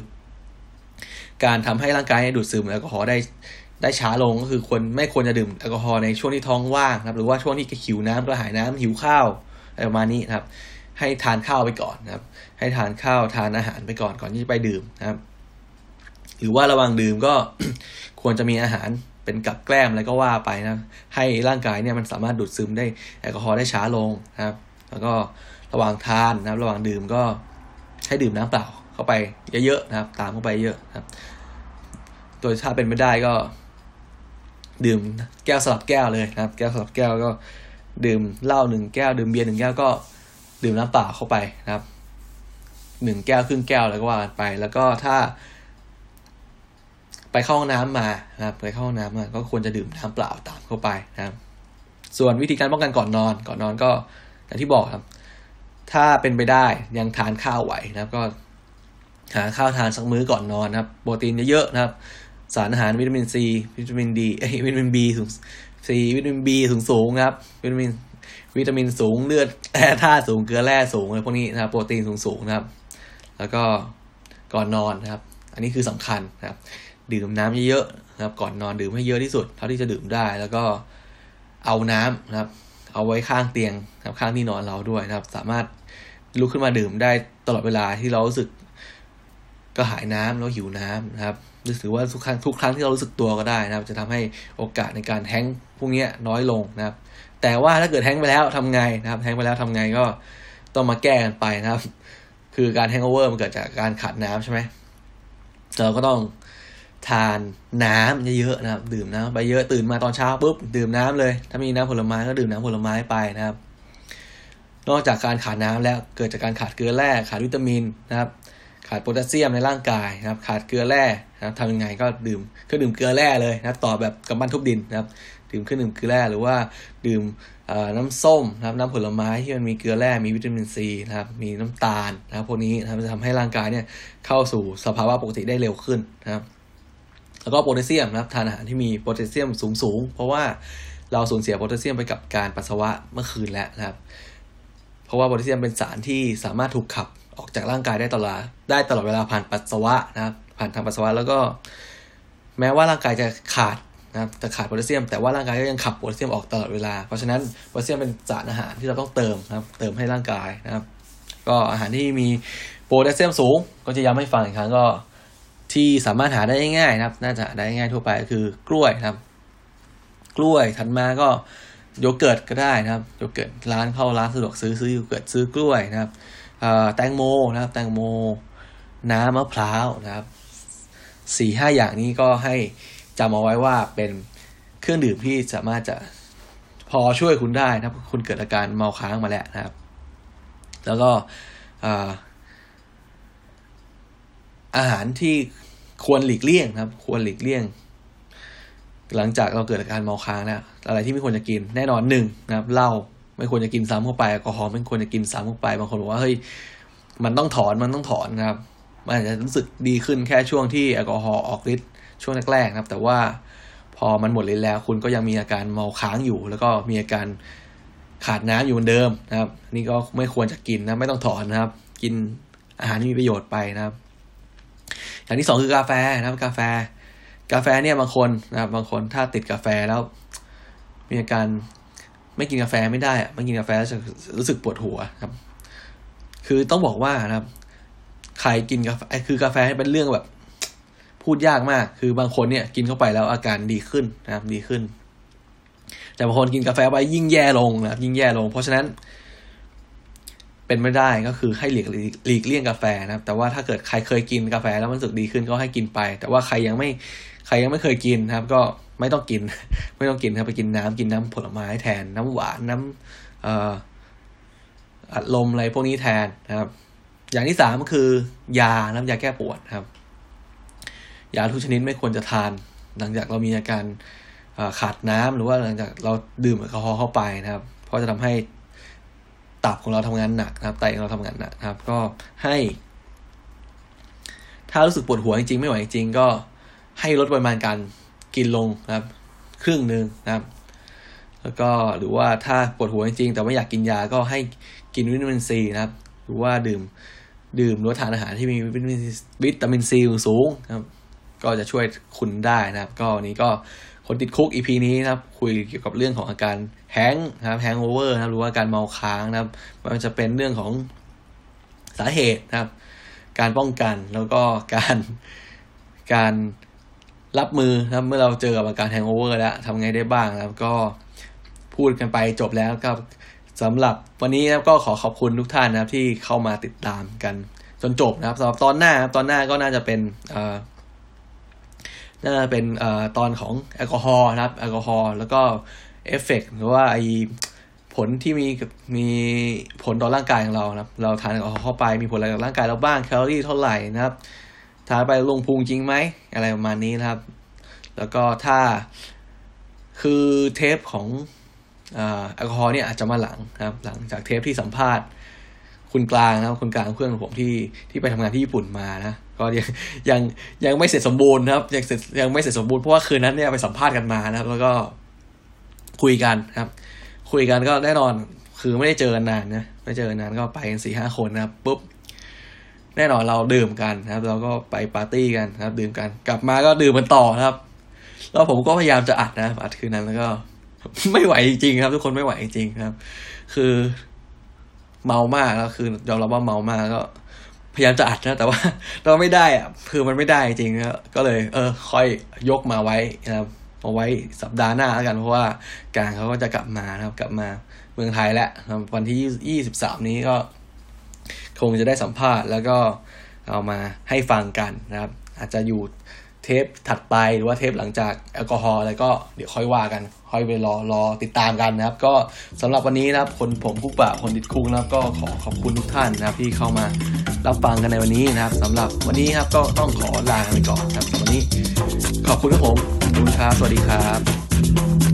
การทำให้ร่างกายดูดซึมแอลกอฮอล์ได้ได้ช้าลงก็คือควรไม่ควรจะดื่มแอลกอฮอล์ในช่วงที่ท้องว่างนะครับหรือว่าช่วงที่หิวน้ำกระหายน้ำหิวข้าวอะไรประมาณนี้นะครับ ให้ทานข้าวไปก่อนนะครับ ให้ทานข้าวทานอาหารไปก่อนก่อนที่จะไปดื่มนะครับ หรือว่าระว่างดื่มก็ควรจะมีอาหาร เป็นกับแกล้มอะไรก็ว่าไปนะ ให้ร่างกายเนี่ยมันสามารถดูดซึมได้แอลกอฮอล์ได้ช้าลงนะครับ แล้วก็ระหว่างทานนะครับ ระหว่างดื่มก็ให้ดื่มน้ำเปล่าเข้าไปเยอะๆนะครับ ตามเข้าไปเยอะนะครับ โดยถ้าเป็นไม่ได้ก็ ดื่มแก้วสลับแก้วเลยนะครับ แก้วสลับแก้วก็ ดื่มเหล้าหนึ่งแก้ว ดื่มเบียร์หนึ่งแก้วก็ ดื่มน้ำเปล่าเข้าไปนะครับหนึ่งแก้วครึ่งแก้วแล้วก็ว่ากันไป แล้วก็ถ้า ไปเข้าห้องน้ำมานะครับไปเข้าห้องน้ำมาก็ควรจะดื่มน้ำเปล่าตามเข้าไปนะครับ ส่วนวิธีการป้องกันก่อนนอน ก่อนนอนก็อย่างที่บอกครับ ถ้าเป็นไปได้ยังทานข้าวไหวนะครับ ก็หาข้าวทานสักมื้อก่อนนอนนะครับ โปรตีนเยอะๆนะครับ สารอาหารวิตามินซีวิตามินดีเอวิตามินบีสูงซีวิตามินบีสูงสูงครับ วิตามินวิตามินสูงเลือดแร่ธาตุสูงเกลือแร่สูงอะไรพวกนี้นะครับ โปรตีนสูงสูงนะครับ แล้วก็ก่อนนอนนะครับ อันนี้คือสำคัญนะครับ ดื่มน้ำเยอะๆนะครับ ก่อนนอนดื่มให้เยอะที่สุด เท่าที่จะดื่มได้ แล้วก็เอาน้ำนะครับ เอาไว้ข้างเตียงนะครับข้างที่นอนเราด้วยนะครับ สามารถลุกขึ้นมาดื่มได้ตลอดเวลาที่เรารู้สึกก็หายน้ำแล้วหิวน้ำนะครับหรือว่าทุกครั้งทุกครั้งที่เรารู้สึกตัวก็ได้นะครับ จะทำให้โอกาสในการแท้งพวกนี้น้อยลงนะครับ แต่ว่าถ้าเกิดแท้งไปแล้วทำไงนะครับ แท้งไปแล้วทำไงก็ต้องมาแก้กันไปนะครับ คือการแท้งโอเวอร์มันเกิดจากการขาดน้ำใช่ไหมเราก็ต้อง ทานน้ำเยอะๆนะครับ ดื่มน้ำไปเยอะตื่นมาตอนเช้าปุ๊บดื่มน้ำเลย ถ้ามีน้ำผลไม้ก็ดื่มน้ำผลไม้ไปนะครับ นอกจากการขาดน้ำแล้วเกิดจากการขาดเกลือแร่ขาดวิตามินนะครับ ขาดโพแทสเซียมในร่างกายนะครับ ขาดเกลือแร่นะครับทำยังไงก็ดื่มก็ดื่มเกลือแร่เลยนะต่อแบบกำบันทุบดินนะครับ ดื่มเครื่องดื่มเกลือแร่หรือว่าดื่มน้ำส้มนะครับน้ำผลไม้ที่มันมีเกลือแร่มีวิตามินซีนะครับมีน้ำตาลนะครับพวกนี้นะครับจะทำให้ร่างกายเนี่ยเข้าสู่สภาวะปกติได้เร็วขึ้นนะครับ แล้วก็โพแทสเซียมนะครับทานอาหารที่มีโพแทสเซียมสูงสูงเพราะว่าเราสูญเสียโพแทสเซียมไปกับการปัสสาวะเมื่อคืนแล้วนะครับ เพราะว่าโพแทสเซียมเป็นสารที่สามารถถูกขับออกจากร่างกายได้ตลอดได้ตลอดเวลาผ่านปัสสาวะนะครับผ่านทางปัสสาวะแล้วก็ แม้ว่าร่างกายจะขาดนะครับจะขาดโพแทสเซียม แต่ว่าร่างกายก็ยังขับโพแทสเซียมออกตลอดเวลา เพราะฉะนั้นโพแทสเซียมเป็นสารอาหารที่เราต้องเติมนะครับ เติมให้ร่างกายนะครับ ก็อาหารที่มีโพแทสเซียมสูง ก็จะย้ำให้ฟังอีกครั้งก็ ที่สามารถหาได้ง่ายนะครับ น่าจะได้ง่ายทั่วไปก็คือกล้วยนะครับ กล้วยถัดมาก็โยเกิร์ตก็ได้นะครับโยเกิร์ตร้านเข้าร้านสะดวกซื้อซื้อโยเกิร์ตซื้อกล้วยนะครับแตงโมนะครับ แตงโม น้ำมะพร้าวนะครับสี่ห้าอย่างนี้ก็ให้จำเอาไว้ว่าเป็นเครื่องดื่มที่สามารถจะพอช่วยคุณได้นะครับคุณเกิดอาการเมาค้างมาแล้วนะครับ แล้วก็อาหารที่ ควรหลีกเลี่ยงครับ ควรหลีกเลี่ยง หลังจากเราเกิดอาการเมาค้างนะอะไรที่ไม่ควรจะกินแน่นอนหนึ่งนะครับเหล้าไม่ควรจะกินซ้ำเข้าไปแอลกอฮอล์ไม่ควรจะกินซ้ำเข้าไปบางคนบอกว่าเฮ้ยมันต้องถอนมันต้องถอนนะครับมันอาจจะรู้สึกดีขึ้นแค่ช่วงที่แอลกอฮอล์ออกฤทธิ์ช่วงแรกๆนะครับ แต่ว่าพอมันหมดฤทธิ์แล้ว คุณก็ยังมีอาการเมาค้างอยู่ แล้วก็มีอาการขาดน้ำอยู่เหมือนเดิมนะครับ นี่ก็ไม่ควรจะกินนะไม่ต้องถอนนะครับ กินอาหารที่มีประโยชน์ไปนะครับ อย่างที่สองคือกาแฟนะครับกาแฟ กาแฟเนี่ยบางคนนะครับบางคนถ้าติดกาแฟแล้ว มีอาการไม่กินกาแฟไม่ได้ไม่กินกาแฟจะรู้สึกปวดหัวครับ คือต้องบอกว่านะครับใครกินกาแฟคือกาแฟเป็นเรื่องแบบ พูดยากมาก คือบางคนเนี่ย กินเข้าไปแล้วอาการดีขึ้นนะครับดีขึ้น แต่บางคนกินกาแฟไปยิ่งแย่ลงนะครับยิ่งแย่ลง เพราะฉะนั้น เป็นไม่ได้ก็คือให้หลีกหลีกเลี่ยงกาแฟนะครับ แต่ว่าถ้าเกิดใครเคยกินกาแฟแล้วมันสึกดีขึ้นก็ให้กินไป แต่ว่าใครยังไม่ใครยังไม่เคยกินนะครับ ก็ไม่ต้องกิน ไม่ต้องกินครับไปกินน้ำกินน้ำผลไม้แทนน้ำหวานน้ำเอ่ออัดลมอะไรพวกนี้แทนนะครับ อย่างที่สามก็คือยาน้ำยาแก้ปวดครับยาทุกชนิดไม่ควรจะทาน หลังจากเรามีอาการขาดน้ำหรือว่าหลังจากเราดื่มแอลกอฮอล์เข้าไปนะครับ เพราะจะทำให้ ตับของเราทำงานหนักนะครับไตของเราทำงานหนักนะครับ ก็ให้ ถ้ารู้สึกปวดหัวจริงๆไม่ไหวจริงๆก็ให้ลดปริมาณการกินลงนะครับ ครึ่งหนึ่งนะครับ แล้วก็หรือว่าถ้าปวดหัวจริงๆแต่ไม่อยากกินยาก็ให้กินวิตามินซีนะครับ หรือว่าดื่มดื่มหรือทานอาหารที่มีวิตามินวิตามินซีสูงนะครับ ก็จะช่วยคุณได้นะครับ ก็วันนี้ก็ คนติด Cook EP นี้นะครับ คุยเกี่ยวกับเรื่องของอาการ hang นะครับ hangover นะครับหรือว่าการเมาค้างนะครับ มันจะเป็นเรื่องของสาเหตุนะครับ การป้องกันแล้วก็การการรับมือนะครับเมื่อเราเจอกับอาการแฮงโอเวอร์แล้วทำไงได้บ้างนะครับ ก็พูดกันไปจบแล้วครับสำหรับวันนี้นะก็ขอขอบคุณทุกท่านนะครับที่เข้ามาติดตามกันจนจบนะครับสำหรับตอนหน้าตอนหน้าก็น่าจะเป็นเอ่อ น่าจะเป็นอตอนของแอลกอฮอล์นะครับแอลกอฮอล์แล้วก็เอฟเฟกหรือว่าไอผลที่มีมีผลต่อร่างกายของเรานะครับ เราทานแอลกอฮอล์เข้าไปมีผลอะไรกับร่างกายเราบ้างแคลอรี่เท่าไหร่นะครับทานไปลงพุงจริงไหมอะไรประมาณนี้นะครับ แล้วก็ถ้าคือเทปของแอลกอฮอล์เนี่ยอาจจะมาหลังนะครับ หลังจากเทปที่สัมภาษณ์คุณกลางนะครับคุณกลางเพื่อนของผมที่ที่ไปทำงานที่ญี่ปุ่นมานะ ก็ยังยังยังไม่เสร็จสมบูรณ์นะครับยังเสร็จยังไม่เสร็จสมบูรณ์เพราะว่าคืนนั้นเนี่ยไปสัมภาษณ์กันมานะครับ แล้วก็คุยกันครับ คุยกันก็แน่นอนคือไม่ได้เจอกันนานนะไม่เจอกันนานก็ไปกันสี่ห้าคนนะครับปุ๊บแน่นอนเราดื่มกันนะครับ เราก็ไปปาร์ตี้กันนะครับ ดื่มกัน กลับมาก็ดื่มกันต่อนะครับ แล้วผมก็พยายามจะอัดนะอัดคืนนั้นแล้วก็ ไม่ไหวจริงๆครับ ทุกคนไม่ไหวจริงครับ คือเมามากแล้วคือยอมรับว่าเมามากก็ พยายามจะอัดนะ แต่ว่าเราไม่ได้อะคือมันไม่ได้จริงก็เลย เออ ค่อยยกมาไว้นะครับเอาไว้สัปดาห์หน้าแล้วกันเพราะว่ากางเขาก็จะกลับมานะครับ กลับมาเมืองไทยแล้ววันที่ยี่สิบสามนี้ก็ คงจะได้สัมภาษณ์แล้วก็เอามาให้ฟังกันนะครับ อาจจะอยู่เทปถัดไปหรือว่าเทปหลังจากแอลกอฮอล์อะไรก็เดี๋ยวค่อยว่ากัน ค่อยไปรอรอติดตามกันนะครับ ก็สำหรับวันนี้นะครับคนผมคุกปะคนติดคุกนะครับก็ขอขอบคุณทุกท่านนะครับที่เข้ามารับฟังกันในวันนี้นะครับสำหรับวันนี้ครับก็ต้องขอลาไปก่อนนะครับวันนี้ ขอบคุณครับผมขอบคุณครับสวัสดีครับ